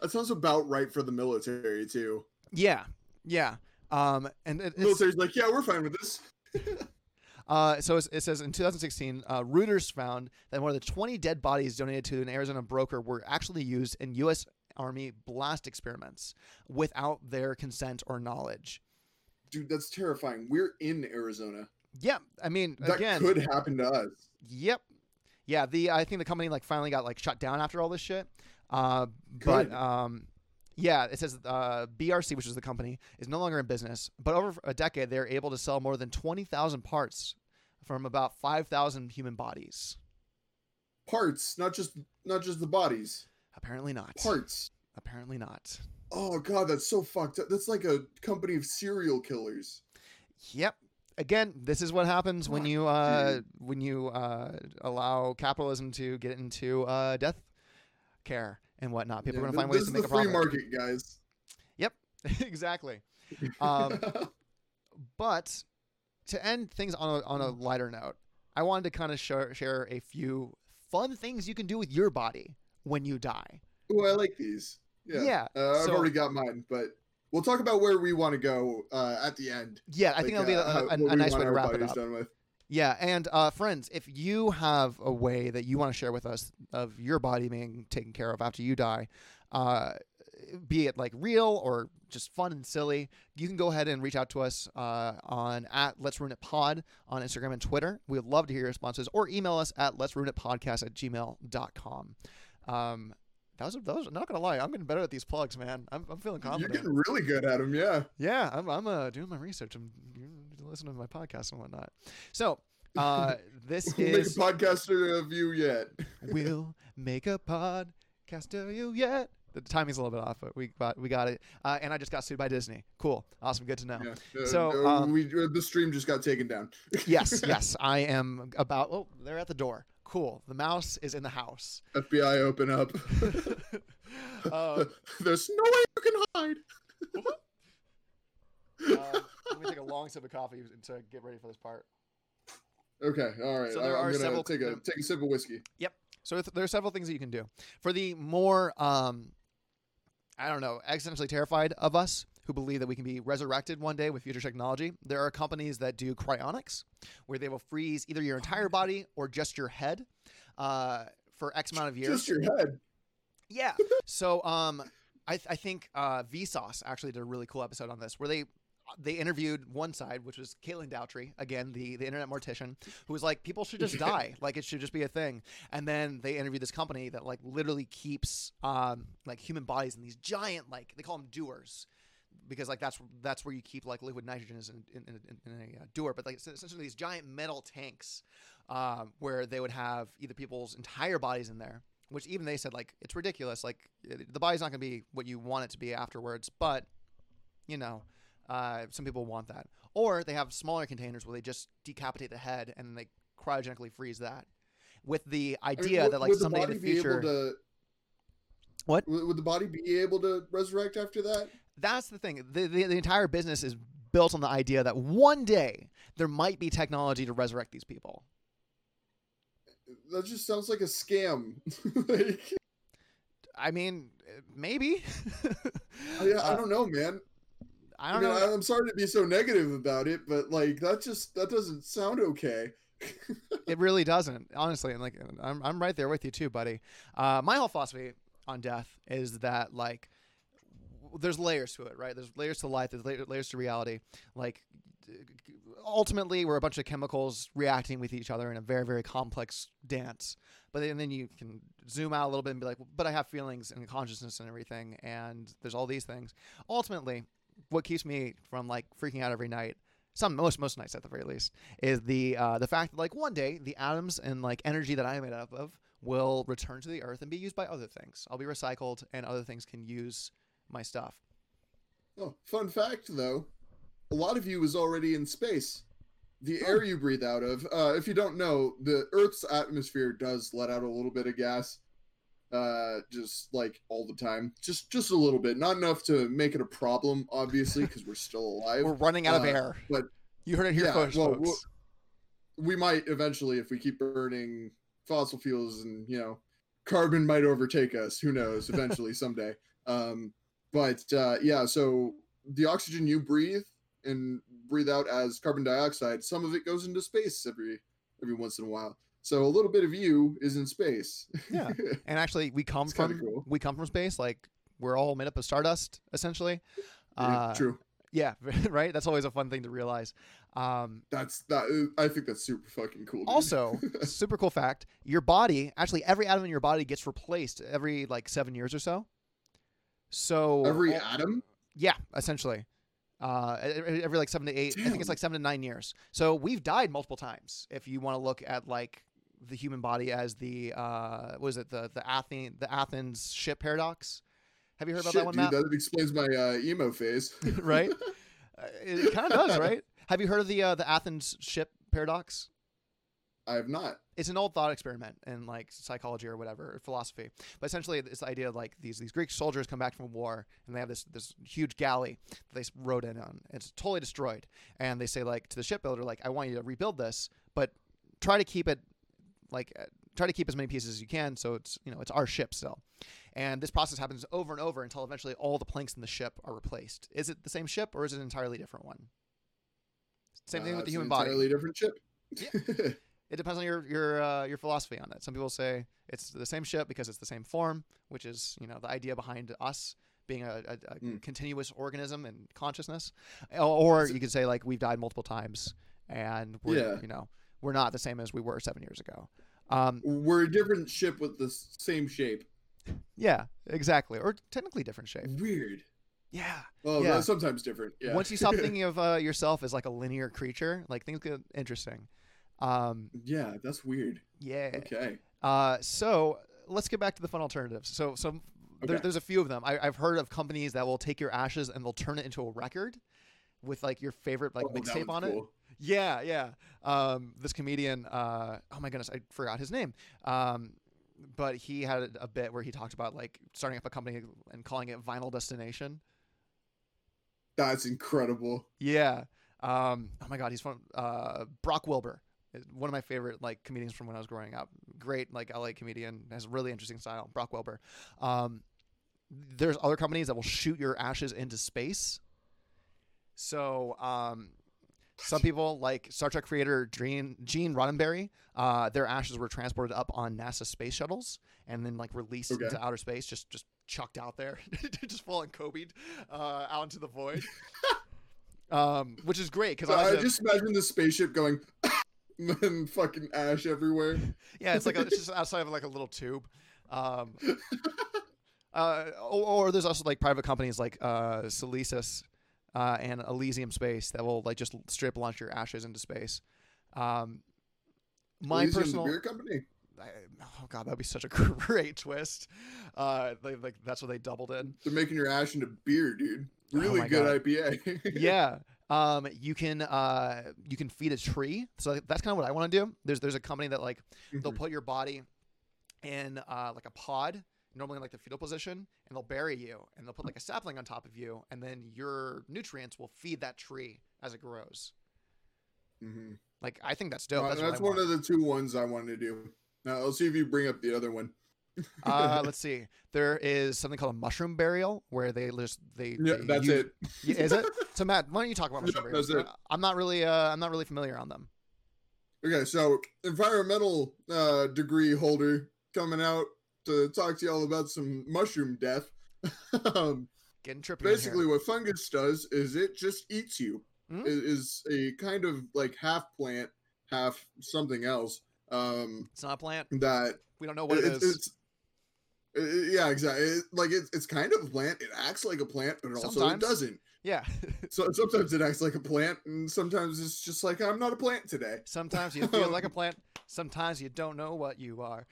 That sounds about right for the military too. Yeah, yeah. Um, and it, military's like, yeah, we're fine with this. uh, so it's, it says in 2016, uh, Reuters found that more than 20 dead bodies donated to an Arizona broker were actually used in U.S. Army blast experiments without their consent or knowledge. Dude, that's terrifying. We're in Arizona. Yeah, I mean, That again, could happen to us. Yep. Yeah, the I think the company like finally got like shut down after all this shit. Uh, but um, yeah, it says uh, BRC, which is the company, is no longer in business. But over a decade, they're able to sell more than twenty thousand parts from about five thousand human bodies. Parts, not just not just the bodies. Apparently not. Parts. Apparently not. Oh god, that's so fucked up. That's like a company of serial killers. Yep. Again, this is what happens when you uh, when you uh, allow capitalism to get into uh, death care and whatnot. People Yeah, are going to find ways to make a the free profit. market, guys. Yep, exactly. Um, but to end things on a, on a lighter note, I wanted to kind of share, share a few fun things you can do with your body when you die. Oh, I like these. Yeah. Yeah, Uh, I've so- already got mine, but we'll talk about where we want to go uh, at the end. Yeah, I think that'll be uh, a, how- a, a nice way to wrap it up. Done with. Yeah, and uh, friends, if you have a way that you want to share with us of your body being taken care of after you die, uh, be it like real or just fun and silly, you can go ahead and reach out to us uh, on at Let's Ruin It Pod on Instagram and Twitter. We would love to hear your responses or email us at Let's Ruin It Podcast at gmail.com. Um, that was, not gonna lie, I'm getting better at these plugs, man. I'm, I'm feeling confident. You're getting really good at them, yeah. Yeah, I'm, I'm uh, doing my research. I'm listening to my podcast and whatnot. So, uh, this We'll make a podcaster of you yet. We'll make a podcast of you yet. The timing's a little bit off, but we got we got it. Uh, and I just got sued by Disney. Cool, awesome, good to know. Yeah. Uh, So, um, we uh, the stream just got taken down. yes, yes, I am about. Oh, they're at the door. Cool. The mouse is in the house. FBI, open up. uh, There's no way you can hide. uh, let me take a long sip of coffee to get ready for this part. Okay, all right. So there I'm are gonna several- take a take a sip of whiskey. Yep. So th- there are several things that you can do. For the more, um, I don't know, existentially terrified of us who believe that we can be resurrected one day with future technology, there are companies that do cryonics, where they will freeze either your entire body or just your head uh, for X amount of years. Just your head. Yeah. So um, I, I think uh, Vsauce actually did a really cool episode on this where they they interviewed one side, which was Caitlin Doughty, again the the internet mortician, who was like, people should just die, like it should just be a thing. And then they interviewed this company that like literally keeps um like human bodies in these giant like they call them dewars. Because like that's that's where you keep like liquid nitrogen is in, in, in, in a uh, dewar, but like essentially these giant metal tanks, um, where they would have either people's entire bodies in there, which even they said like it's ridiculous. Like it, the body's not going to be what you want it to be afterwards, but you know, uh, some people want that. Or they have smaller containers where they just decapitate the head and they cryogenically freeze that. With the I mean, idea would- that like someday in the future, to? What? Would, would the body be able to resurrect after that? That's the thing. The, the the entire business is built on the idea that one day there might be technology to resurrect these people. That just sounds like a scam. like, I mean, maybe. I, I don't know, man. I I, don't mean, know. I, I'm sorry to be so negative about it, but like that just that doesn't sound okay. it really doesn't honestly and like i'm, I'm right there with you too buddy uh, my whole philosophy on death is that like there's layers to it right? There's layers to life there's layers to reality. Like ultimately we're a bunch of chemicals reacting with each other in a very very complex dance. But then, then you can zoom out a little bit and be like but i have feelings and consciousness and everything and there's all these things. Ultimately what keeps me from like freaking out every night some most most nights at the very least is the uh, the fact that like one day the atoms and like energy that I am made up of will return to the earth and be used by other things. I'll be recycled and other things can use my stuff. Oh, fun fact though, a lot of you is already in space. The Oh. air you breathe out of, uh, if you don't know, the Earth's atmosphere does let out a little bit of gas, uh, just like all the time, just just a little bit, not enough to make it a problem, obviously, because we're still alive. We're running out of uh, air. but- you heard it here yeah, first, well, folks. we'll- we might eventually, if we keep burning fossil fuels, and you know, carbon might overtake us. Who knows? Eventually, someday. Um, but uh, yeah, so the oxygen you breathe and breathe out as carbon dioxide, some of it goes into space every every once in a while. So a little bit of you is in space. Yeah. and actually, we come It's from cool. we come from space. Like we're all made up of stardust, essentially. Yeah, Uh, True. Yeah, right. That's always a fun thing to realize. Um, That's that. I think that's super fucking cool. dude. Also, super cool fact: your body, actually, every atom in your body gets replaced every like seven years or so. So every atom. yeah, essentially, uh, every, like seven to eight. I think it's like seven to nine years. So we've died multiple times. If you want to look at like the human body as the uh, what is it the the Athens the Athens ship paradox? Have you heard about Shit, that one, dude, Matt? that explains my uh, emo phase. right? Uh, it kind of does, right? Have you heard of the uh, the Athens ship paradox? I have not. It's an old thought experiment in like psychology or whatever or philosophy but essentially it's the idea of like these these greek soldiers come back from war and they have this this huge galley that they rode in on. It's totally destroyed. And they say like to the shipbuilder like i want you to rebuild this but try to keep it like uh, try to keep as many pieces as you can so it's you know it's our ship still. And this process happens over and over until eventually all the planks in the ship are replaced. Is it the same ship or is it an entirely different one? Same thing Uh, with the human an body. Entirely different chip. it depends on your your uh, your philosophy on it. Some people say it's the same ship because it's the same form, which is you know the idea behind us being a, a, a Mm. continuous organism and consciousness, or, or you could say like we've died multiple times and we're Yeah. you know we're not the same as we were seven years ago. Um, We're a different ship with the same shape. yeah, exactly, or technically different shape. Weird. Yeah. Well, Yeah. sometimes different. Yeah. Once you stop thinking of uh, yourself as like a linear creature, like things get interesting. Um, yeah, that's weird. yeah. Okay. Uh, so let's get back to the fun alternatives. So, so There, Okay. there's a few of them. I, I've heard of companies that will take your ashes and they'll turn it into a record with like your favorite like Oh, mixtape on it. cool. Yeah, yeah. Um, this comedian, uh, oh my goodness, I forgot his name. Um, but he had a bit where he talked about like starting up a company and calling it Vinyl Destination. That's incredible. Yeah. Um, oh my God, he's from uh, Brock Wilbur. One of my favorite like comedians from when I was growing up. Great like LA comedian has a really interesting style. Brock Wilbur. Um, there's other companies that will shoot your ashes into space. So um, some people like Star Trek creator Gene, Gene Roddenberry, uh, their ashes were transported up on NASA space shuttles and then like released Okay. into outer space, just just chucked out there, just falling Kobe uh, out into the void. um, which is great because So I, I a- just imagine the spaceship going and fucking ash everywhere. yeah, it's like a, it's just outside of like a little tube. Um, uh, or, or there's also like private companies like uh, Celestis uh, and Elysium Space that will like just strip launch your ashes into space. Um, my Elysium, personal, beer company. I, oh god, that'd be such a great twist. Uh, they, like that's what they doubled in. They're making your ash into beer, dude. Really Oh good IPA. yeah. Um, you can uh, you can feed a tree. So that's kind of what I want to do. There's there's a company that like they'll Mhm. put your body in uh, like a pod, normally in like the fetal position, and they'll bury you, and they'll put like a sapling on top of you, and then your nutrients will feed that tree as it grows. Mhm. Like I think that's dope. Uh, That's, that's one of the two ones I wanted to do. Now I'll see if you bring up the other one. Uh, let's see. There is something called a mushroom burial where they just they yeah, they that's use- it. Yeah, is it? So Matt, why don't you talk about mushroom that's burials? it. I'm not really uh, I'm not really familiar on them. Okay, so environmental uh, degree holder coming out to talk to y'all about some mushroom death. um, Getting trippy. basically, what fungus does is it just eats you. Mhm. It is a kind of like half plant, half something else. Um, it's not a plant. that We don't know what it it- is. It's, yeah, exactly. It- like it's it's kind of a plant. It acts like a plant, but it also it doesn't. yeah. So sometimes it acts like a plant, and sometimes it's just like I'm not a plant today. Sometimes you feel like a plant. Sometimes you don't know what you are.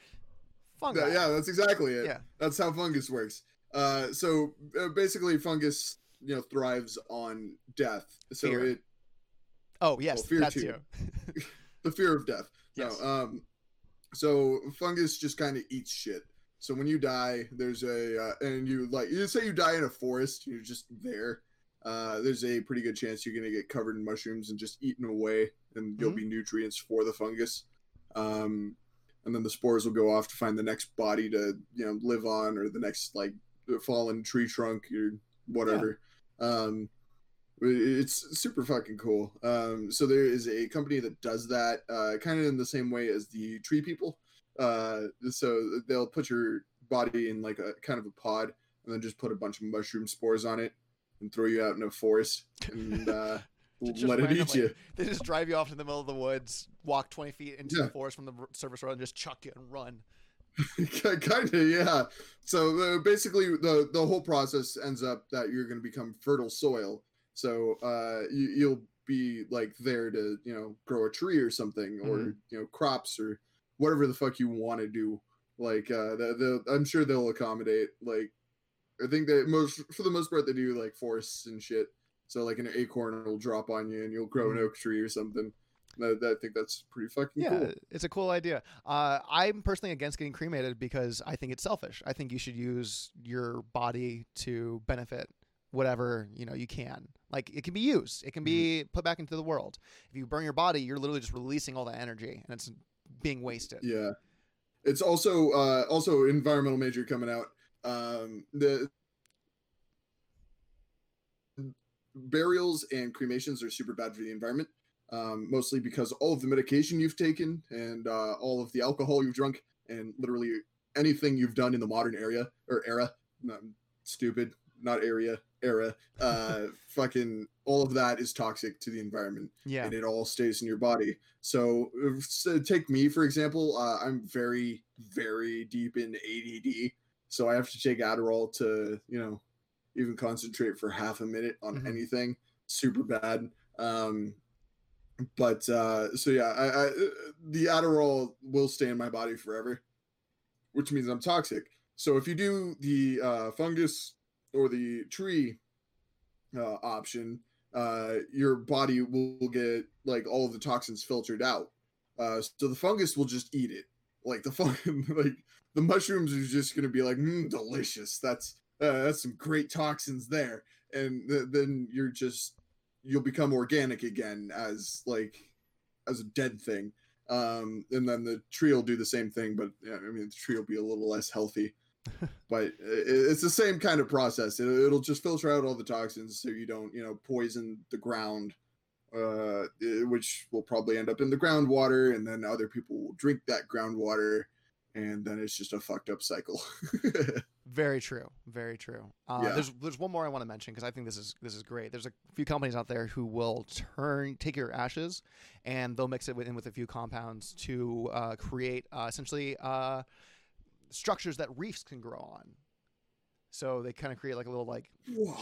Fungi. Yeah, yeah, that's exactly it. Yeah. That's how fungus works. Uh, so uh, basically, fungus you know thrives on death. So Fear. it Oh yes, Well, fear that's too. the fear of death. Yes. No, um, so fungus just kind of eats shit. So when you die, there's a uh, and you like you say you die in a forest, you're just there. Uh, there's a pretty good chance you're gonna get covered in mushrooms and just eaten away, and you'll Mhm. be nutrients for the fungus. Um, and then the spores will go off to find the next body to you know live on, or the next like fallen tree trunk or whatever. Um, it's super fucking cool. Um, so there is a company that does that, uh, kind of in the same way as the tree people. Uh, so they'll put your body in like a kind of a pod, and then just put a bunch of mushroom spores on it, and throw you out in a forest, and uh, let it eat you. They just drive you off to the middle of the woods, walk 20 feet into Yeah. the forest from the service road, and just chuck you and run. kind of, yeah. So uh, basically, the the whole process ends up that you're going to become fertile soil. So uh, you, you'll be like there to you know grow a tree or something, or Mhm. you know crops or whatever the fuck you want to do. Like uh, the, the, I'm sure they'll accommodate. Like I think that most for the most part they do like forests and shit. So like an acorn will drop on you and you'll grow an oak tree or something. I, I think that's pretty fucking Yeah, cool. it's a cool idea. Uh, I'm personally against getting cremated because I think it's selfish. I think you should use your body to benefit whatever you know you can. Like it can be used. It can be put back into the world. If you burn your body, you're literally just releasing all that energy, and it's being wasted. Yeah. It's also uh also environmental major coming out. Um the burials and cremations are super bad for the environment. Um, mostly because all of the medication you've taken and uh, all of the alcohol you've drunk and literally anything you've done in the modern area or era, not stupid, not area, era, uh, fucking all of that is toxic to the environment Yeah. and it all stays in your body. So, so take me for example. Uh, I'm very, very deep in ADD, so I have to take Adderall to, you know, even concentrate for half a minute on Mhm. anything. Super bad. Um, but uh, so yeah, I, I the Adderall will stay in my body forever, which means I'm toxic. So if you do the uh, fungus or the tree uh, option, uh, your body will get like all of the toxins filtered out. Uh, so the fungus will just eat it. Like the fun, like the mushrooms are just gonna be like, mm, delicious. That's uh, that's some great toxins there, and th- then you're just you'll become organic again as like as a dead thing. Um, and then the tree will do the same thing, but yeah, I mean the tree will be a little less healthy. But it's the same kind of process. It, it'll just filter out all the toxins so you don't, you know, poison the ground, uh, which will probably end up in the groundwater, and then other people will drink that groundwater, and then it's just a fucked up cycle. Very true. Very true. Uh, Yeah. There's there's one more I want to mention because I think this is this is great. There's a few companies out there who will turn take your ashes and they'll mix it with, in with a few compounds to uh, create uh, essentially uh, structures that reefs can grow on. So they kind of create like a little like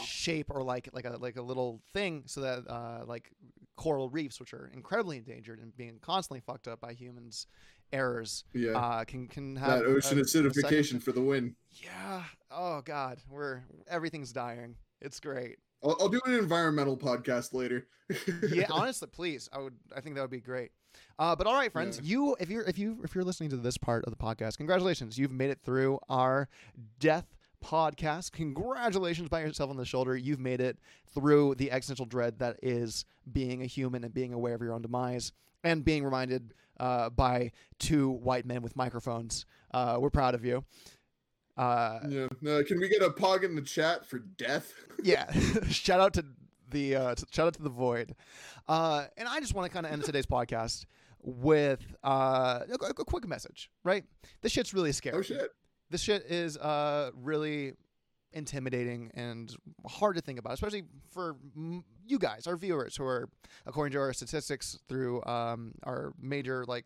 shape or like like a like a little thing so that uh, like coral reefs, which are incredibly endangered and being constantly fucked up by humans' errors, Yeah, uh, can can have that ocean a- a acidification for the win. yeah. Oh God, we're everything's dying. It's great. I'll, I'll do an environmental podcast later. Yeah, honestly, please. I would. I think that would be great. Uh, but all right, friends, Yeah. you if you're if you if you're listening to this part of the podcast, congratulations, you've made it through our death podcast. Congratulations, by yourself on the shoulder. You've made it through the existential dread that is being a human and being aware of your own demise and being reminded uh, by two white men with microphones. Uh, we're proud of you. Uh, yeah. Uh, can we get a pog in the chat for death? yeah shout out to the uh shout out to the void. Uh and i just want to kind of end today's podcast with uh a, a quick message right? This shit's really scary. Oh shit. this shit is uh really intimidating and hard to think about especially for m- you guys our viewers who are according to our statistics through um our major like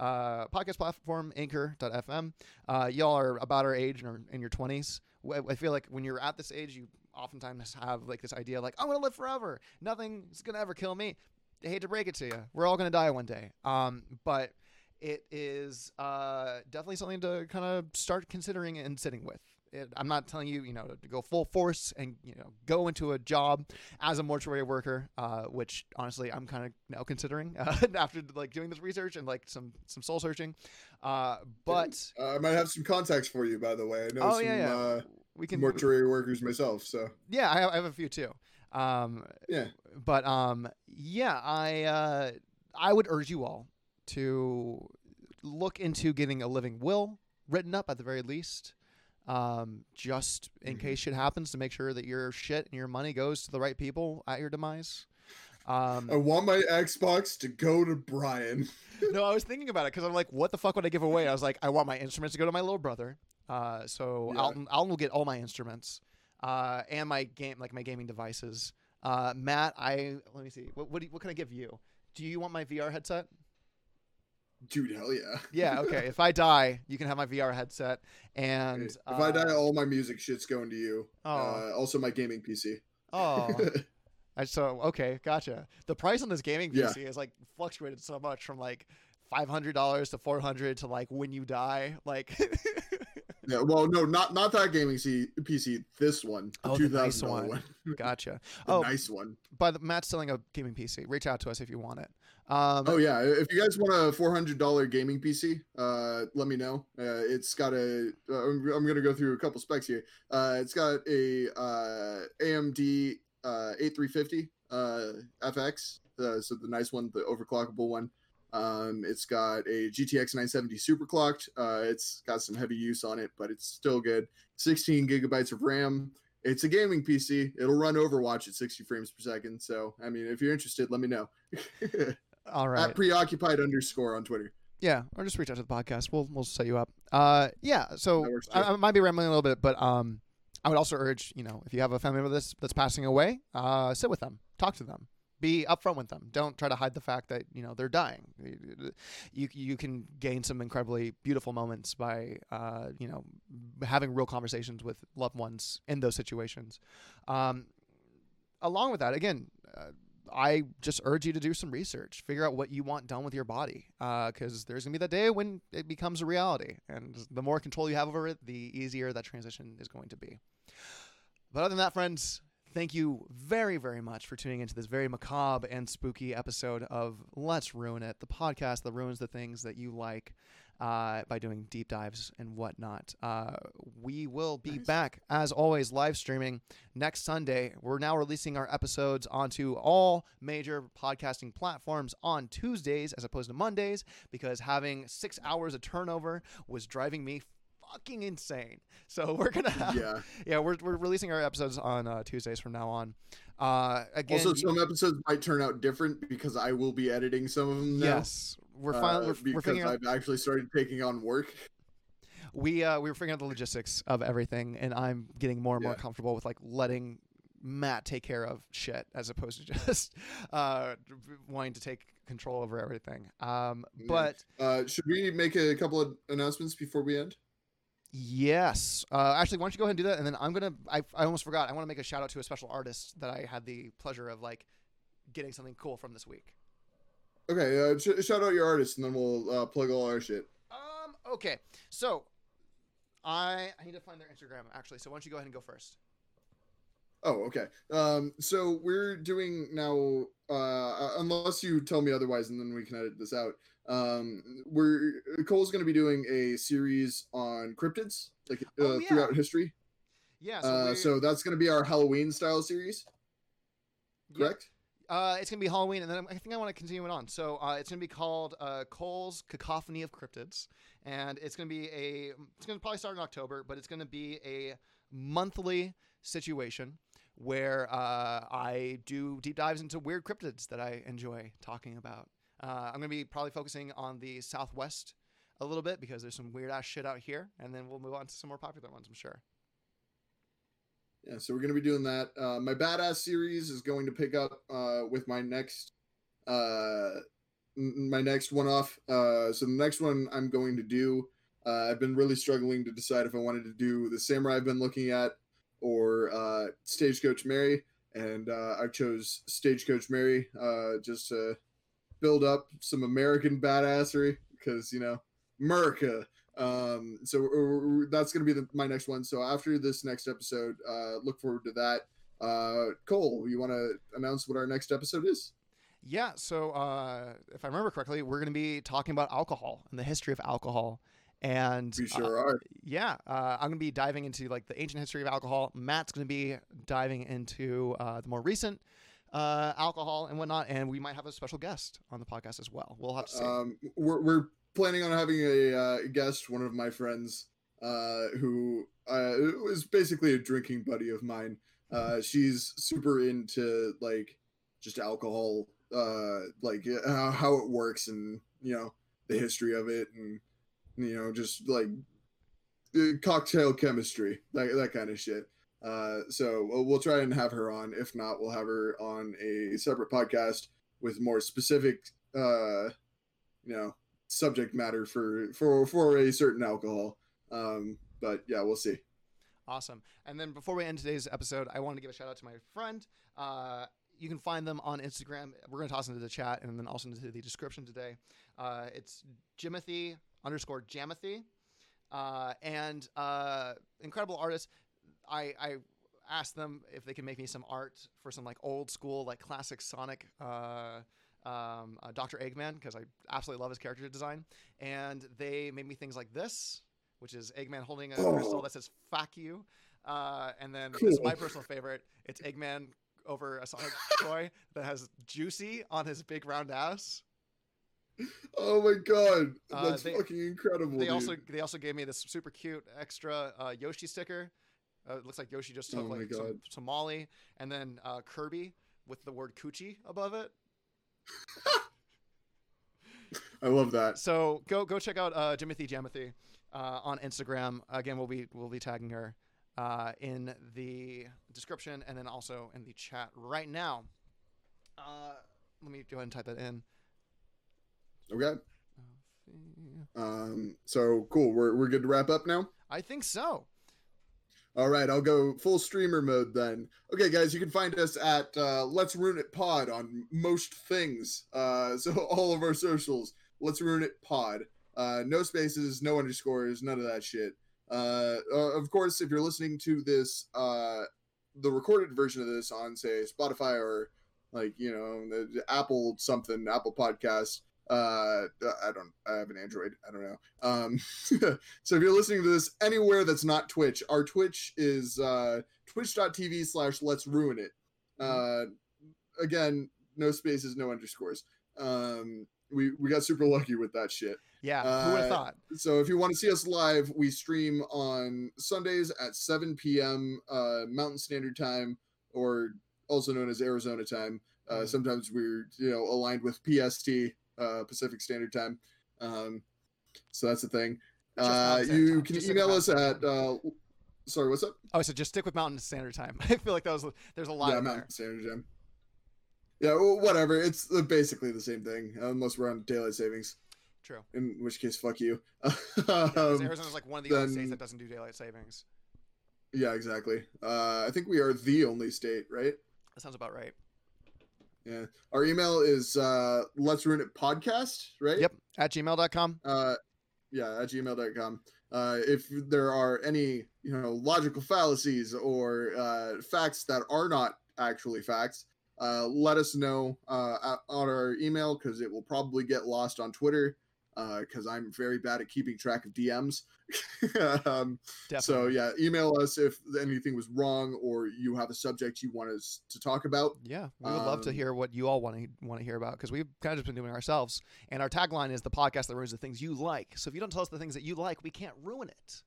uh, podcast platform anchor.fm uh, y'all are about our age and are in your 20s I feel like when you're at this age, you oftentimes have like this idea, like I'm gonna live forever. Nothing's gonna ever kill me. I hate to break it to you, we're all gonna die one day. Um, but it is uh, definitely something to kind of start considering and sitting with. It, I'm not telling you, you know, to go full force and you know go into a job as a mortuary worker, uh, which honestly I'm kind of now considering uh, after like doing this research and like some some soul searching. Uh, but Uh, I might have some contacts for you, by the way. I know oh some yeah, yeah, Uh, we can mortuary workers myself, so Yeah, I have, I have a few too. Um, yeah. but um, yeah, I uh, I would urge you all to look into getting a living will written up at the very least, um, just in Mhm. case shit happens to make sure that your shit and your money goes to the right people at your demise. Um, I want my Xbox to go to Brian. no, I was thinking about it because I'm like, what the fuck would I give away? I was like, I want my instruments to go to my little brother. Uh, so Yeah. Alton, Alton will get all my instruments, uh, and my game, like my gaming devices. Uh, Matt, I let me see. What what, you- what can I give you? Do you want my VR headset? Dude, hell yeah. Yeah. Okay. if I die, you can have my VR headset. And if I die, uh, all my music shit's going to you. Oh. Uh, also, my gaming PC. oh, I so okay, gotcha. The price on this gaming Yeah. PC is like fluctuated so much from like five hundred dollars to four hundred to like when you die, like. yeah, well, no, not not that gaming C- PC. This one, Oh, the nice one. one. Gotcha. Oh, nice one. by the Matt's selling a gaming PC. Reach out to us if you want it. Um, Oh yeah, if you guys want a four hundred dollar gaming PC, uh, let me know. Uh, it's got a. Uh, I'm, I'm gonna go through a couple specs here. Uh, it's got a uh, AMD uh, 8350 uh, FX, uh, so the nice one, the overclockable one. Um, it's got a GTX 970 superclocked. Uh, it's got some heavy use on it, but it's still good. 16 gigabytes of RAM. It's a gaming PC. It'll run Overwatch at 60 frames per second. So, I mean, if you're interested, let me know. all right. At preoccupied underscore on Twitter. Yeah, or just reach out to the podcast. We'll we'll set you up. Uh, yeah. So I. I might be rambling a little bit, but um, I would also urge you know if you have a family member that's that's passing away, uh, sit with them, talk to them, be upfront with them. Don't try to hide the fact that you know they're dying. You you can gain some incredibly beautiful moments by uh, you know having real conversations with loved ones in those situations. Um, along with that, again. Uh, I just urge you to do some research, figure out what you want done with your body, because there's gonna be that day when it becomes a reality, and the more control you have over it, the easier that transition is going to be. But other than that, friends, thank you very, very much for tuning into this very macabre and spooky episode of Let's Ruin It, the podcast that ruins the things that you like uh, by doing deep dives and whatnot. Uh, we will be Nice. back, as always, live streaming next Sunday. We're now releasing our episodes onto all major podcasting platforms on Tuesdays as opposed to Mondays because having six hours of turnover was driving me fucking insane. So we're gonna have, Yeah. yeah, we're, we're releasing our episodes on uh, Tuesdays from now on. Uh, again, Also, you- some episodes might turn out different because I will be editing some of them now. yes, we're finally uh, we're, we're because out, I've actually started taking on work. we uh, we were figuring out the logistics of everything, and I'm getting more and more comfortable with like letting Matt take care of shit as opposed to just uh, wanting to take control over everything. Um, but Uh, should we make a couple of announcements before we end? Yes. Uh, actually, why don't you go ahead and do that, and then I'm gonna. I, I almost forgot. I want to make a shout out to a special artist that I had the pleasure of like getting something cool from this week. Okay, uh, sh- shout out your artist, and then we'll uh, plug all our shit. Um. Okay. So, I I need to find their Instagram actually. So why don't you go ahead and go first? Oh, okay. Um, so we're doing now, uh, unless you tell me otherwise, and then we can edit this out. Um, we're Cole's going to be doing a series on cryptids, like uh, Oh, yeah. throughout history. Yeah. So, Uh, so that's going to be our Halloween style series, yeah, correct? Uh, it's gonna be Halloween, and then I think I want to continue it on. So uh, it's gonna be called uh, Cole's Cacophony of Cryptids, and it's gonna be a. It's gonna probably start in October, but it's gonna be a monthly situation where uh, I do deep dives into weird cryptids that I enjoy talking about. Uh, I'm gonna be probably focusing on the Southwest a little bit because there's some weird ass shit out here, and then we'll move on to some more popular ones. I'm sure. Yeah, so we're gonna be doing that. Uh, my badass series is going to pick up uh, with my next, uh, my next one off. Uh, so the next one I'm going to do, I've been really struggling to decide if I wanted to do the samurai I've been looking at or uh, Stagecoach Mary, and uh, I chose Stagecoach Mary uh, just to build up some American badassery because you know America. Um, so we're- we're- that's going to be the, my next one. So after this next episode, uh, look forward to that. Uh, Cole, you want to announce what our next episode is? Yeah, so uh, if I remember correctly, we're going to be talking about alcohol and the history of alcohol. And We uh, are. yeah, uh, I'm going to be diving into like the ancient history of alcohol. Matt's going to be diving into uh, the more recent uh, alcohol and whatnot. And we might have a special guest on the podcast as well. We'll have to see. Um, we're, we're planning on having a uh, guest, one of my friends, uh, who uh, was basically a drinking buddy of mine. Uh, she's super into like just alcohol, uh, like uh, how it works and you know the history of it, and you know just like uh, cocktail chemistry, that that kind of shit. Uh, so we'll, we'll try and have her on. If not, we'll have her on a separate podcast with more specific, uh, you know, subject matter for for for a certain alcohol. Um, but yeah, we'll see. Awesome. And then before we end today's episode, I wanted to give a shout out to my friend. Uh, you can find them on Instagram. We're going to toss into the chat and then also into the description today. Uh, it's Jimothy underscore Jamathy. Uh, and uh, incredible artist. I, I asked them if they could make me some art for some like old school, like classic Sonic uh, um, uh, Dr. Eggman because I absolutely love his character design. And they made me things like this, which is Eggman holding a Oh. crystal that says "fuck you," uh, and then this is my personal favorite. It's Eggman over a Sonic toy that has Juicy on his big round ass. Oh my god, Uh, that's they- fucking incredible. They dude. also they also gave me this super cute extra uh, Yoshi sticker. Uh, it looks like Yoshi just took Oh like some. Molly, and then uh, Kirby with the word "coochie" above it. I love that. So go go check out uh, Jimothy Jamathy uh, on Instagram. Again, we'll be we'll be tagging her uh, in the description and then also in the chat right now. Uh, let me go ahead and type that in. Okay. Um, so cool. We're we're good to wrap up now. I think so. All right, I'll go full streamer mode then. Okay, guys, you can find us at uh, Let's Ruin It Pod on most things. Uh, so all of our socials, Let's Ruin It Pod. Uh, no spaces, no underscores, none of that shit. Uh, uh, of course, if you're listening to this, uh, the recorded version of this on say Spotify or like you know Apple something, Apple Podcast. Uh, I don't. I have an Android. I don't know. Um, so if you're listening to this anywhere that's not Twitch, our Twitch is uh, twitch.tv slash let's ruin it. Uh, again, no spaces, no underscores. Um, we, we got super lucky with that shit. Yeah, who would have Uh, thought? So if you want to see us live, we stream on Sundays at 7 p.m. Uh, Mountain Standard Time, or also known as Arizona time. Uh, Mhm. Sometimes we're you know aligned with PST, uh, Pacific Standard Time. Um, so that's the thing. Uh, you Time. can Just email us at. Uh, sorry, what's up? Oh, so just stick with Mountain Standard Time. I feel like that was there's a lot yeah, in there. Mountain Standard Time. Yeah, well, whatever. It's basically the same thing, unless we're on daylight savings. True. In which case, fuck you. Yeah, 'cause Um, Arizona's like one of the only states that doesn't do daylight savings. Yeah, exactly. Uh, I think we are the only state, right? That sounds about right. Yeah. Our email is uh, let's ruin it podcast, right? Yep. At gmail.com. Uh, yeah, at gmail.com. Uh, if there are any, you know, logical fallacies or uh, facts that are not actually facts, uh, let us know uh, on our email because it will probably get lost on Twitter because I'm very bad at keeping track of DMs. um, so yeah, email us if anything was wrong or you have a subject you want us to talk about. Yeah, we would love to Um, hear what you all want to want to hear about because we've kind of just been doing it ourselves. And our tagline is the podcast that ruins the things you like. So if you don't tell us the things that you like, we can't ruin it.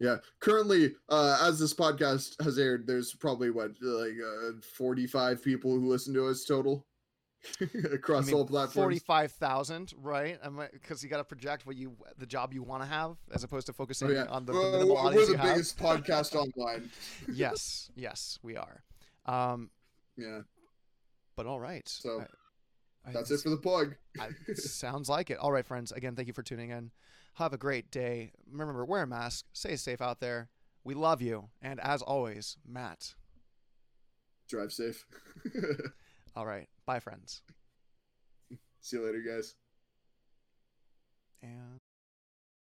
Yeah, currently, uh, as this podcast has aired, there's probably what like uh, 45 people who listen to us total across I mean, all platforms. Forty-five thousand, right? Because you got to project what you the job you want to have as opposed to focusing Oh, yeah. on the, Well, minimal we're audience the you have. biggest podcast online. yes, yes, we are. Um, Yeah, but all right. So, I- I- that's it for the plug. Sounds like it. All right, friends. Again, thank you for tuning in. Have a great day. Remember, wear a mask. Stay safe out there. We love you. And as always, Matt. Drive safe. All right. Bye, friends. See you later, guys. And.